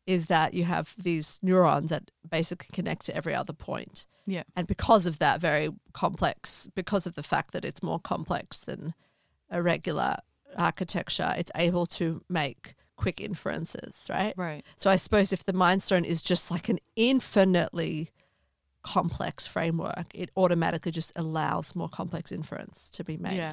is that you have these neurons that basically connect to every other point. yeah And because of that very complex, because of the fact that it's more complex than a regular architecture, it's able to make quick inferences, right? right So I suppose if the Mind Stone is just like an infinitely complex framework, it automatically just allows more complex inference to be made. yeah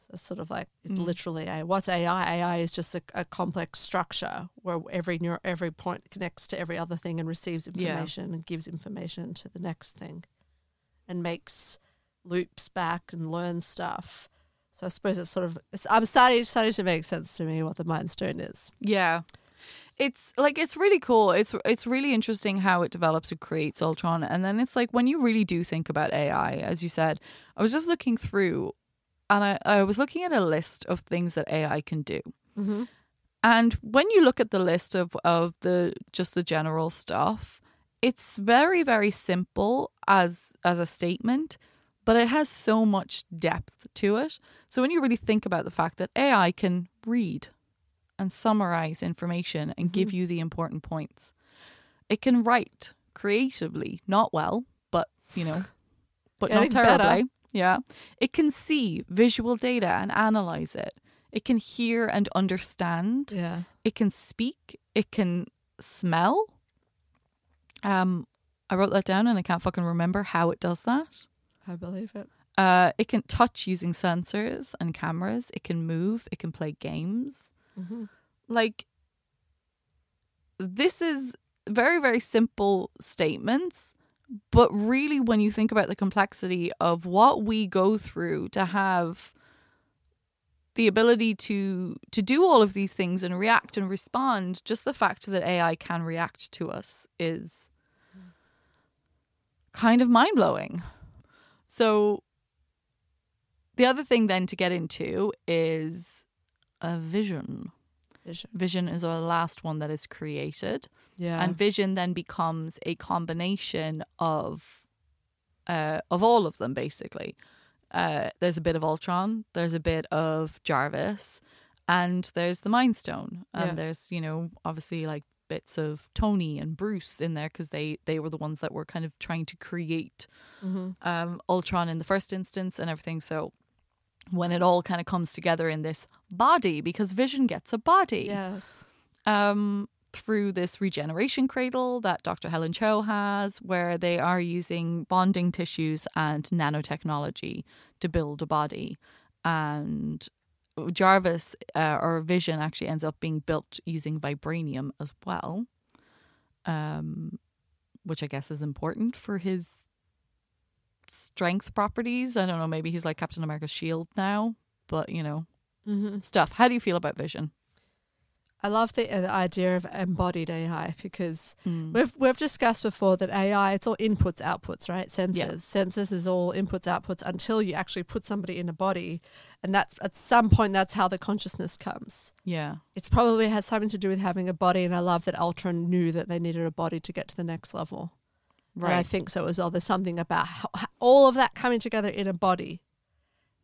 So it's sort of like it's Mm. literally a what's AI? AI is just a, a complex structure where every neuro, every point connects to every other thing and receives Yeah. information and gives information to the next thing, and makes loops back and learns stuff. So I suppose it's sort of it's, I'm starting starting to make sense to me what the Mind Stone is. Yeah. It's like it's really cool. It's it's really interesting how it develops and creates Ultron. And then it's like when you really do think about AI, as you said, I was just looking through and I, I was looking at a list of things that AI can do. Mm-hmm. And when you look at the list of, of the just the general stuff, it's very, very simple as as a statement, but it has so much depth to it. So when you really think about the fact that AI can read and summarize information and give you the important points, it can write creatively, not well, but you know, but not Getting better. terribly. Yeah. It can see visual data and analyze it. It can hear and understand. Yeah. It can speak. It can smell. Um, I wrote that down and I can't fucking remember how it does that. I believe it. Uh, it can touch using sensors and cameras. It can move. It can play games. Mhm. Like, this is very, very simple statements. But really, when you think about the complexity of what we go through to have the ability to to do all of these things and react and respond, just the fact that AI can react to us is kind of mind blowing. So the other thing then to get into is a vision. Vision. Vision is our last one that is created. Yeah. And vision then becomes a combination of uh, of all of them basically. Uh, there's a bit of Ultron, there's a bit of Jarvis, and there's the Mind Stone, and Yeah. there's you know obviously like bits of Tony and Bruce in there because they they were the ones that were kind of trying to create Mhm. um, Ultron in the first instance and everything. So when it all kind of comes together in this body, because Vision gets a body Yes. um, through this regeneration cradle that Dr. Helen Cho has, where they are using bonding tissues and nanotechnology to build a body. And Jarvis uh, or Vision actually ends up being built using vibranium as well, um, which I guess is important for his strength properties. I don't know, maybe he's like Captain America's shield now, but you know, Mm-hmm. stuff. How do you feel about Vision? I love the, uh, the idea of embodied AI because Mm. we've we've discussed before that AI it's all inputs outputs right sensors Yeah. sensors is all inputs outputs until you actually put somebody in a body and that's at some point that's how the consciousness comes. Yeah. It's probably has something to do with having a body and I love that Ultron knew that they needed a body to get to the next level. Right. And I think so as well. There's something about how, how- all of that coming together in a body,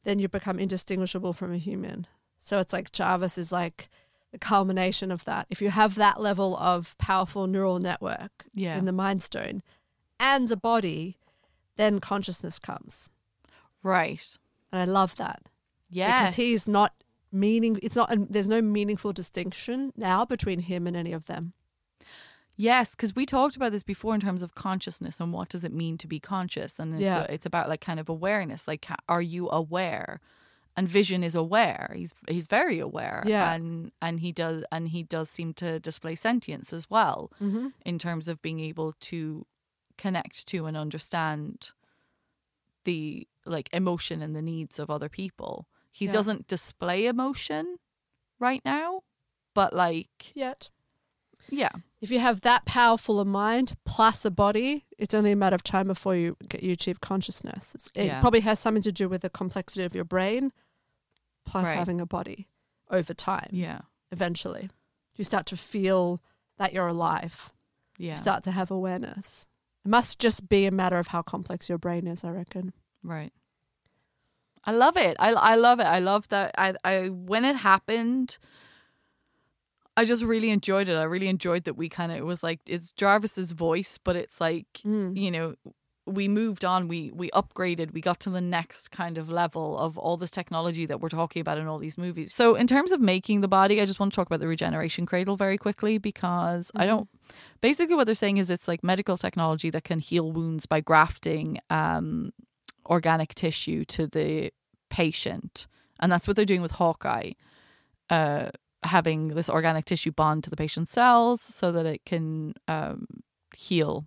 then you become indistinguishable from a human. So it's like Jarvis is like the culmination of that. If you have that level of powerful neural network Yeah. in the Mind Stone and a body, then consciousness comes. right. And I love that Yeah. because he's not meaning. It's not. There's no meaningful distinction now between him and any of them. Yes, because we talked about this before in terms of consciousness and what does it mean to be conscious, and it's, Yeah. it's about like kind of awareness. Like, are you aware? And Vision is aware. He's he's very aware. Yeah. and and he does and he does seem to display sentience as well Mm-hmm. in terms of being able to connect to and understand the like emotion and the needs of other people. He Yeah. doesn't display emotion right now, but like Yet. Yeah, If you have that powerful a mind plus a body, it's only a matter of time before you get you achieve consciousness. It's, it Yeah. probably has something to do with the complexity of your brain plus Right. having a body over time. yeah, Eventually, you start to feel that you're alive. yeah. You start to have awareness. It must just be a matter of how complex your brain is. I reckon. Right. I love it. I I love it. I love that. I I when it happened, I just really enjoyed it. I really enjoyed that we kind of it was like it's Jarvis's voice, but it's like Mm. you know we moved on. We we upgraded. We got to the next kind of level of all this technology that we're talking about in all these movies. So in terms of making the body, I just want to talk about the regeneration cradle very quickly because I don't. Basically, what they're saying is it's like medical technology that can heal wounds by grafting um, organic tissue to the patient, and that's what they're doing with Hawkeye. Uh, having this organic tissue bond to the patient's cells so that it can um, heal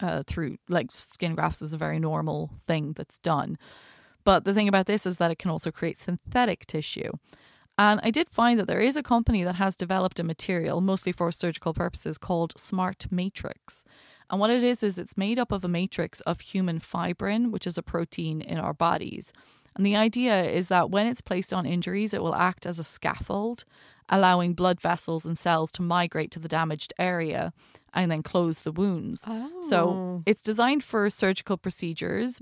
uh, through like skin grafts is a very normal thing that's done. But the thing about this is that it can also create synthetic tissue. And I did find that there is a company that has developed a material, mostly for surgical purposes, called Smart Matrix. And what it is, is it's made up of a matrix of human fibrin, which is a protein in our bodies. And the idea is that when it's placed on injuries, it will act as a scaffold, allowing blood vessels and cells to migrate to the damaged area and then close the wounds. Oh. So it's designed for surgical procedures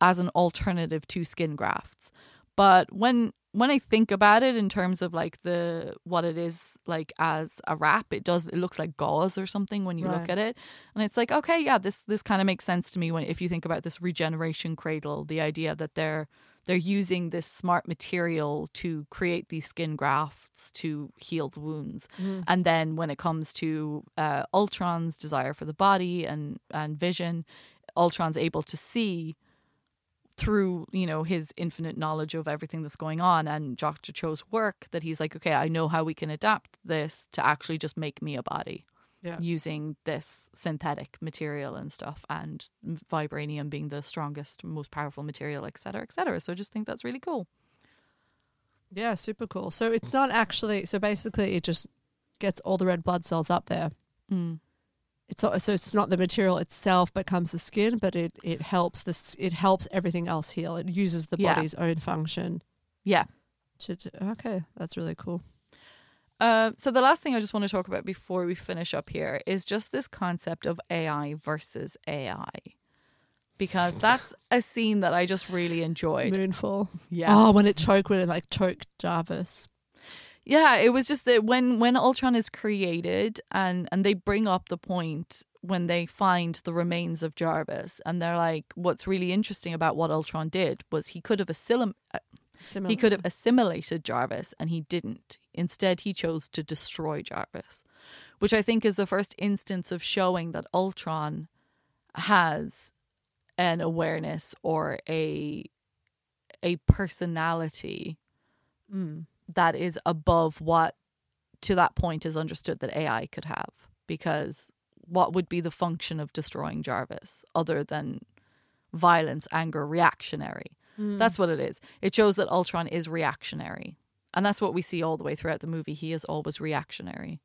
as an alternative to skin grafts. But when when I think about it in terms of like the what it is like as a wrap, it does it looks like gauze or something when you look at it. And it's like, okay, yeah, this this kind of makes sense to me when if you think about this regeneration cradle, the idea that they're they're using this smart material to create these skin grafts to heal the wounds. And then when it comes to uh, Ultron's desire for the body and and vision, Ultron's able to see through you know his infinite knowledge of everything that's going on and Dr. Cho's work that he's like, okay, I know how we can adapt this to actually just make me a body Yeah. using this synthetic material and stuff and vibranium being the strongest most powerful material et cetera et cetera so i just think that's really cool Yeah, super cool. So it's not actually. So basically, it just gets all the red blood cells up there. mm. It's so it's not the material itself becomes the skin, but it it helps this. It helps everything else heal. It uses the Yeah. body's own function yeah to. to okay, that's really cool. Uh, so the last thing I just want to talk about before we finish up here is just this concept of AI versus AI, because that's a scene that I just really enjoyed. Moonfall. Yeah, Oh, when it choked, when it like choked Jarvis. yeah. It was just that when when Ultron is created and and they bring up the point when they find the remains of Jarvis and they're like, what's really interesting about what Ultron did was he could have assimil- Similar. He could have assimilated Jarvis and he didn't. Instead, he chose to destroy Jarvis, which I think is the first instance of showing that Ultron has an awareness or a a personality Mm. that is above what to that point is understood that AI could have because what would be the function of destroying Jarvis other than violence, anger, reactionary? That's what it is. It shows that Ultron is reactionary. And that's what we see all the way throughout the movie. He is always reactionary.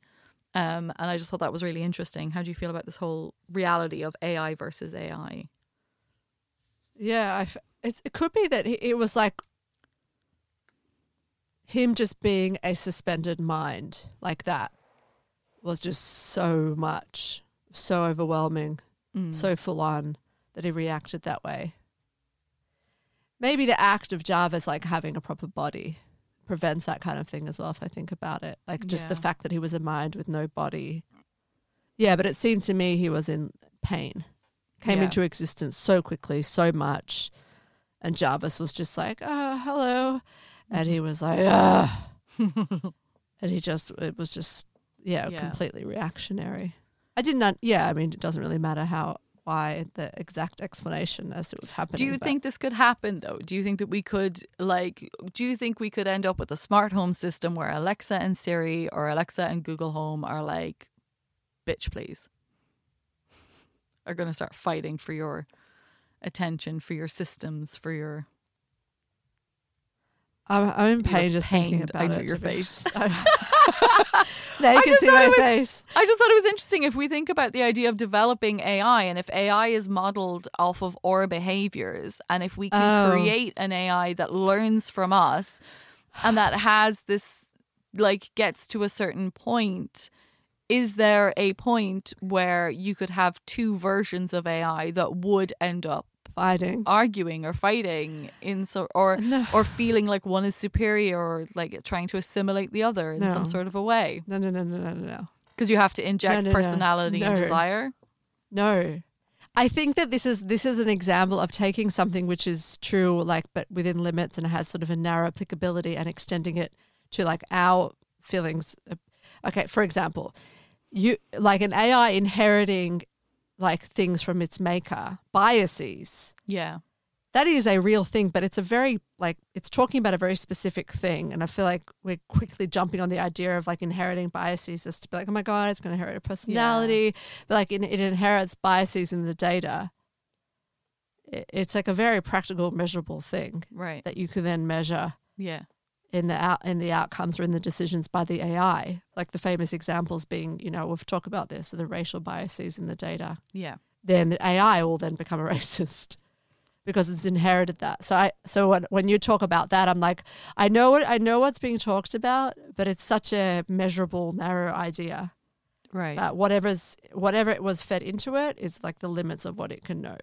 Um, and I just thought that was really interesting. How do you feel about this whole reality of AI versus AI? Yeah, I f- it's, it could be that he, it was like him just being a suspended mind like that was just so much, so overwhelming, Mm. so full on that he reacted that way. Maybe the act of Jarvis like having a proper body prevents that kind of thing as well. If I think about it, like just the fact that he was a mind with no body. Yeah, but it seemed to me he was in pain came Yeah. into existence so quickly, so much. And Jarvis was just like, oh, hello. And he was like, ah. and he just, it was just, yeah, Yeah. completely reactionary. I didn't. Un- yeah, I mean, it doesn't really matter how why the exact explanation as it was happening. Do you but- think this could happen though? Do you think that we could like do you think we could end up with a smart home system where Alexa and Siri or Alexa and Google Home are like bitch please? Are going to start fighting for your attention, for your systems, for your I'm, I'm in pain just thinking about I know it. your face. now you I can just see thought my it was- face. I just thought it was interesting if we think about the idea of developing AI and if AI is modeled off of our behaviors and if we can Oh. create an AI that learns from us and that has this like gets to a certain point is there a point where you could have two versions of AI that would end up Fighting. arguing or fighting in so or No. or feeling like one is superior or like trying to assimilate the other in No. some sort of a way No, no, no, no, no, no, no. because you have to inject no, personality and desire No. I think that this is this is an example of taking something which is true, like but within limits and has sort of a narrow applicability and extending it to like our feelings. Uh, okay, for example, you like an AI inheriting like things from its maker, biases. yeah. That is a real thing, but it's a very like it's talking about a very specific thing, and I feel like we're quickly jumping on the idea of like inheriting biases as to be like, oh my god, it's going to inherit a personality, but like it, it inherits biases in the data. It, it's like a very practical, measurable thing right. that you can then measure. Yeah in the out in the outcomes or in the decisions by the AI. Like the famous examples being, you know, we've talked about this, the racial biases in the data yeah then the AI will then become a racist because it's inherited that. So I so when when you talk about that, I'm like, I know what I know what's being talked about, but it's such a measurable, narrow idea. right whatever's whatever it was fed into it is like the limits of what it can know.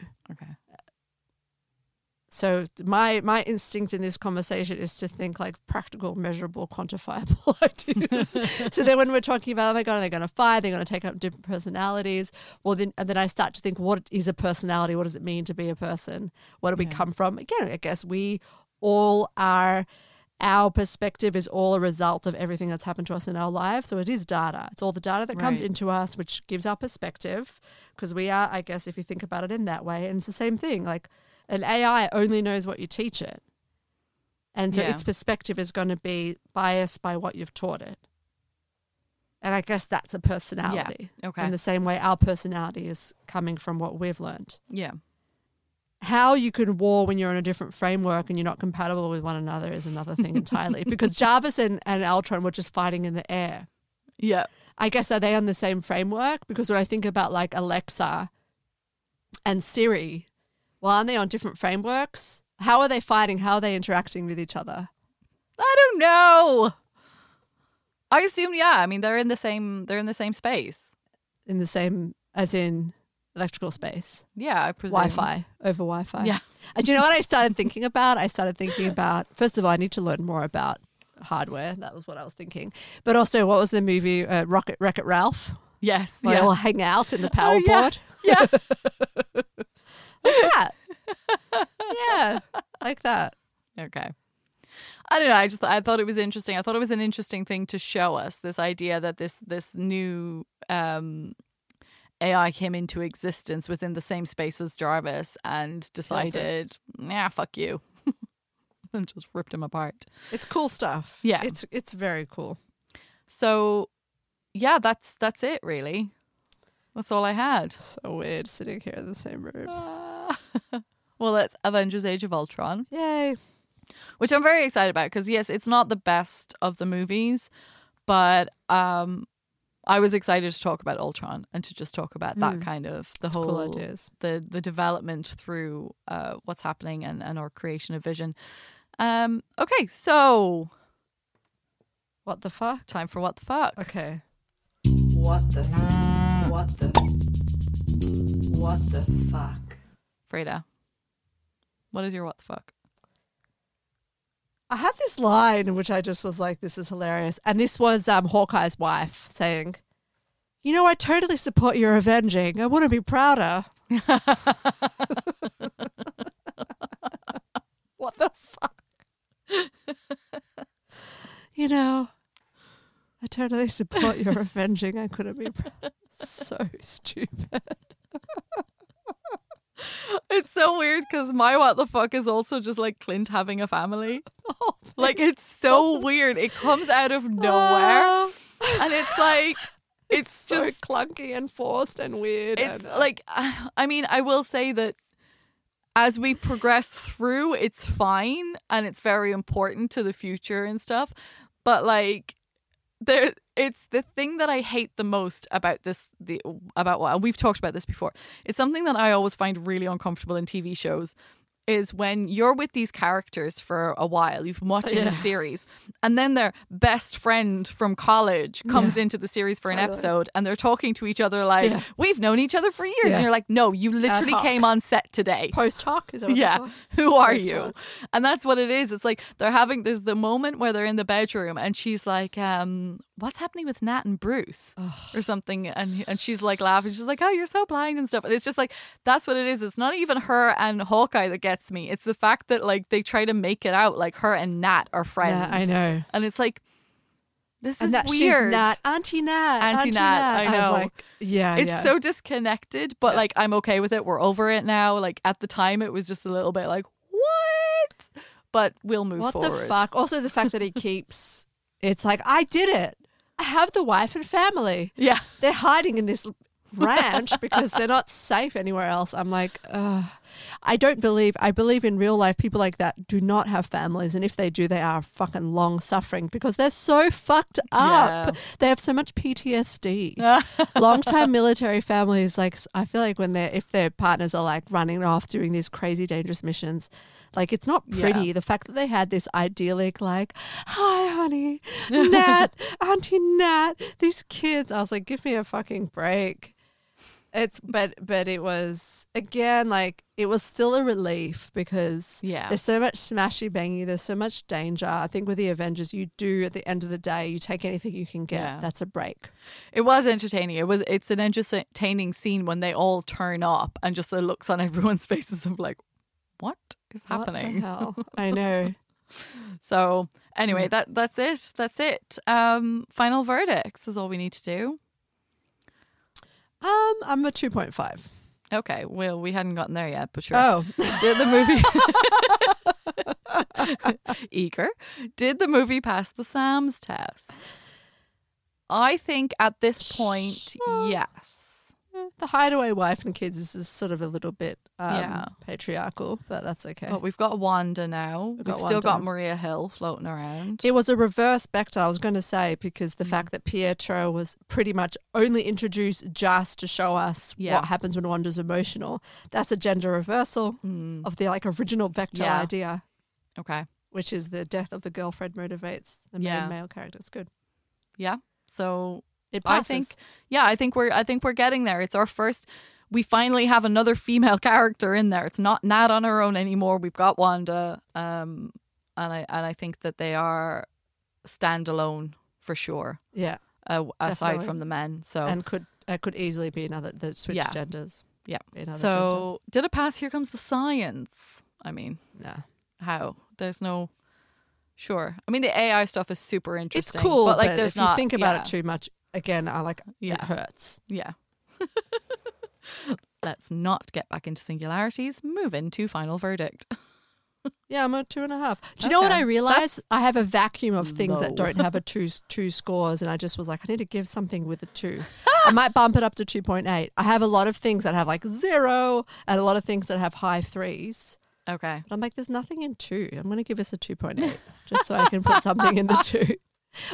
So my my instinct in this conversation is to think like practical, measurable, quantifiable ideas. so then when we're talking about, oh my god, are they're going to fight, they're going to take up different personalities. Well, then and then I start to think, what is a personality? What does it mean to be a person? Where do we Yeah. come from? Again, I guess we all are. Our perspective is all a result of everything that's happened to us in our lives. So it is data. It's all the data that comes Right. into us, which gives our perspective. Because we are, I guess, if you think about it in that way, and it's the same thing. Like an AI only knows what you teach it. And so Yeah. its perspective is going to be biased by what you've taught it. And I guess that's a personality. okay In the same way, our personality is coming from what we've learned. yeah How you can war when you're in a different framework and you're not compatible with one another is another thing entirely. because Jarvis and, and Ultron were just fighting in the air. yeah I guess are they on the same framework? Because when I think about like Alexa and Siri, well, aren't they on different frameworks? How are they fighting? How are they interacting with each other? I don't know I assume yeah I mean they're in the same they're in the same space In the same, as in electrical space, yeah I presume Wi-Fi over Wi-Fi. Yeah. And do you know what I started thinking about? I started thinking about first of all, I need to learn more about hardware. That was what I was thinking. But also, what was the movie uh, Rocket Wreck It Ralph? yes Where they yeah all hang out in the Oh, power yeah. board. yeah that. yeah, like that. Okay. I don't know. I just I thought it was interesting. I thought it was an interesting thing to show us this idea that this this new um, AI came into existence within the same space as Jarvis and decided, yeah, fuck you, and just ripped him apart. It's cool stuff. Yeah. It's it's very cool. So, yeah, that's that's it really. That's all I had. So weird sitting here in the same room. well, it's Avengers: Age of Ultron. Yay. which I'm very excited about because yes, it's not the best of the movies, but um, I was excited to talk about Ultron and to just talk about that Mm. kind of the It's whole cool ideas. the the development through uh, what's happening and and our creation of vision. Um, okay, so What the fuck? time for what the fuck. Okay. What the what the what the fuck? Frida, what is your what the fuck? I had this line which I just was like, this is hilarious. And this was um, Hawkeye's wife saying, You know, I totally support your avenging. I wouldn't be prouder. what the fuck? you know, I totally support your avenging. I couldn't be proud. So stupid. It's so weird because my what the fuck is also just like Clint having a family. Like it's so weird. It comes out of nowhere, and it's like it's, so just clunky and forced and weird. it's and, uh, like I mean I will say that as we progress through, it's fine and it's very important to the future and stuff. But like there it's the thing that I hate the most about this the about what we've talked about this before. It's something that I always find really uncomfortable in TV shows is when you're with these characters for a while, you've been watching the series, and then their best friend from college comes into the series for an Totally. episode and they're talking to each other like, Yeah. We've known each other for years. Yeah. And you're like, No, you literally came on set today. post hoc is Yeah. Who are Post you? And that's what it is. It's like they're having there's the moment where they're in the bedroom and she's like, um, what's happening with Nat and Bruce? Or something. And and she's like laughing. She's like, Oh, you're so blind and stuff. And it's just like that's what it is. It's not even her and Hawkeye that gets me. It's the fact that like they try to make it out like her and Nat are friends. Yeah, I know. And it's like this And is that weird. she's Nat, Auntie Nat, Auntie Nat, I was know. like, yeah, it's yeah. so disconnected, but Yeah. like I'm okay with it. We're over it now. Like at the time, it was just a little bit like what, but we'll move forward. what forward. the fuck? Also, the fact that he keeps it's like I did it. I have the wife and family. Yeah, They're hiding in this ranch because they're not safe anywhere else. I'm like, Ugh. I don't believe. I believe in real life people like that do not have families, and if they do, they are fucking long suffering because they're so fucked up. Yeah. They have so much PTSD. long time military families like I feel like when they're if their partners are like running off doing these crazy dangerous missions like it's not pretty Yeah. the fact that they had this idyllic like hi honey nat auntie nat these kids i was like give me a fucking break it's but but it was again like it was still a relief because Yeah. there's so much smashy bangy there's so much danger i think with the avengers you do at the end of the day you take anything you can get Yeah. that's a break it was entertaining. It was. It's an entertaining scene when they all turn up and just the looks on everyone's faces of like, what is happening? hell? I know. So anyway, that that's it. That's it. Um, final verdicts is all we need to do. Um, I'm a 2.5. Okay. Well, we hadn't gotten there yet, but sure. Oh, Did the movie eager? Did the movie pass the Sam's test? I think at this point, Sure. yes. The hideaway wife and kids is, is sort of a little bit um, Yeah. patriarchal, but that's okay. But we've got Wanda now. We've, got still got Maria Hill floating around. It was a reverse Bechdel, I was going to say, because Mm. the fact that Pietro was pretty much only introduced just to show us Yeah. what happens when Wanda's emotional. That's a gender reversal Mm, of the like original Bechdel Yeah. idea, okay. which is the death of the girlfriend motivates the main Yeah. male character. It's good. Yeah. So It I think yeah, I think we're I think we're getting there. It's our first we finally have another female character in there. It's not Nat on her own anymore. We've got Wanda. Um and I and I think that they are standalone for sure. yeah, Uh, aside Definitely. from the men. So and could uh, could easily be another the switch Yeah. genders. yeah. So did it pass? Here comes the science. I mean, yeah. How? There's no Sure. I mean the AI stuff is super interesting. It's cool, but like but there's if not you think about yeah, it too much, again, I like Yeah. it hurts. Yeah. Let's not get back into singularities. Move into final verdict. Yeah, I'm a two and a half. Do you know what Okay. I realized? I have a vacuum of things that don't have a two two scores, and I just was like, I need to give something with a two. I might bump it up to two point eight. I have a lot of things that have like zero, and a lot of things that have high threes. Okay. But I'm like, there's nothing in two. I'm going to give this a two point eight, just so I can put something in the two.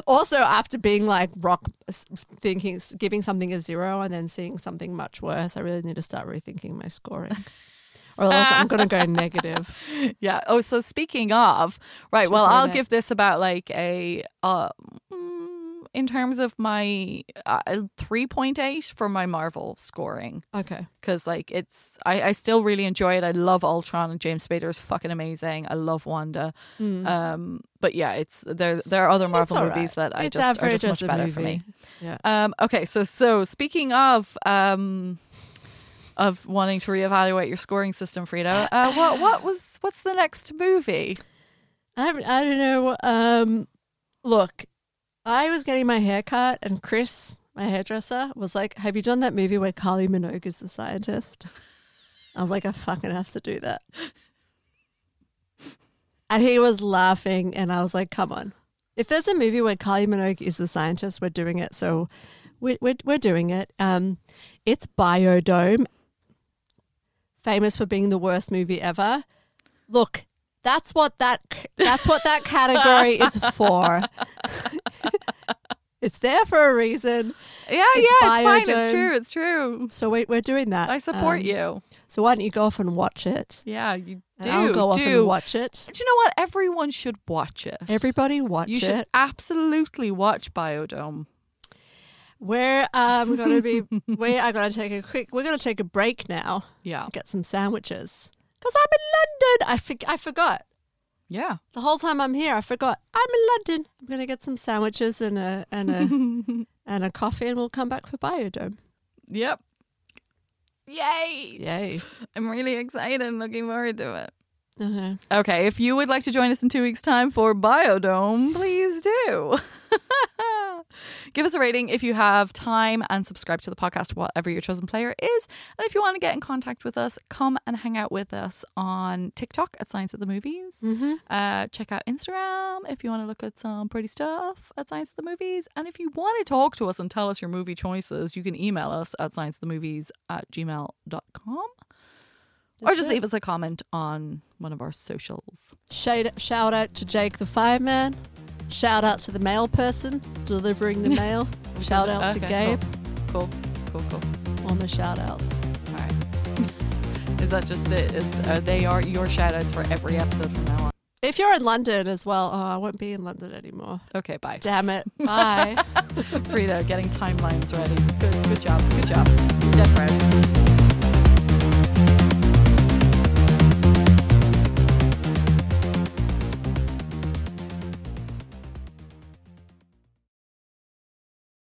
Also, after being like rock, thinking, giving something a zero, and then seeing something much worse, I really need to start rethinking my scoring, or else I'm going to go negative. Yeah. Oh, so speaking of, right. Well, I'll 2.8. give this about like a, uh, mm, in terms of my uh, 3.8 for my Marvel scoring. Okay. Because like it's, I, I still really enjoy it. I love Ultron and James Spader is fucking amazing. I love Wanda. Um, but yeah, it's there. There are other Marvel all movies that I It's just are just much better for me. Yeah. Um, okay, so so speaking of um, of wanting to reevaluate your scoring system, Frida, uh, what what was what's the next movie? I I don't know. Um, look, I was getting my hair cut, and Chris my hairdresser, was like, "Have you done that movie where Kylie Minogue is the scientist?" I was like, "I fucking have to do that." And he was laughing, and I was like, "Come on, if there's a movie where Kylie Minogue is the scientist, we're doing it." So, we're we're, we're doing it. Um, it's Biodome, famous for being the worst movie ever. Look, that's what that that's what that category is for. it's there for a reason. Yeah, It's yeah, it's fine. It's true. It's true. So we, we're doing that. I support Um, you. So why don't you go off and watch it? Yeah, you And do. I'll go off do. and watch it. Do you know what? Everyone should watch it. Everybody watch you should absolutely watch Biodome. We're um gonna be we are gonna take a quick we're gonna take a break now. Yeah. Get some sandwiches. Because I'm in London. I for, I forgot. Yeah. The whole time I'm here, I forgot. I'm in London. I'm gonna get some sandwiches and a and a and a coffee and we'll come back for Biodome. Yep. Yay. Yay. I'm really excited and looking forward to it. Uh-huh. Okay, if you would like to join us in two weeks' time for Biodome, please do. Give us a rating if you have time and subscribe to the podcast, whatever your chosen player is. And if you want to get in contact with us, come and hang out with us on TikTok at Science of the Movies. Mm-hmm. Uh, check out Instagram if you want to look at some pretty stuff at Science of the Movies. And if you want to talk to us and tell us your movie choices, you can email us at scienceofthemovies at gmail.com. Or just leave us a comment on one of our socials. Shout, shout out to Jake the Fireman. Shout out to the mail person delivering the mail. shout out to Gabe. Cool, cool, cool. cool. On the shout outs. All right. Is that just it? Is are they are your shout outs for every episode from now on? If you're in London as well, oh, I won't be in London anymore. Okay, bye. Damn it. Bye. Frida, getting timelines ready. Good, good job. Good job.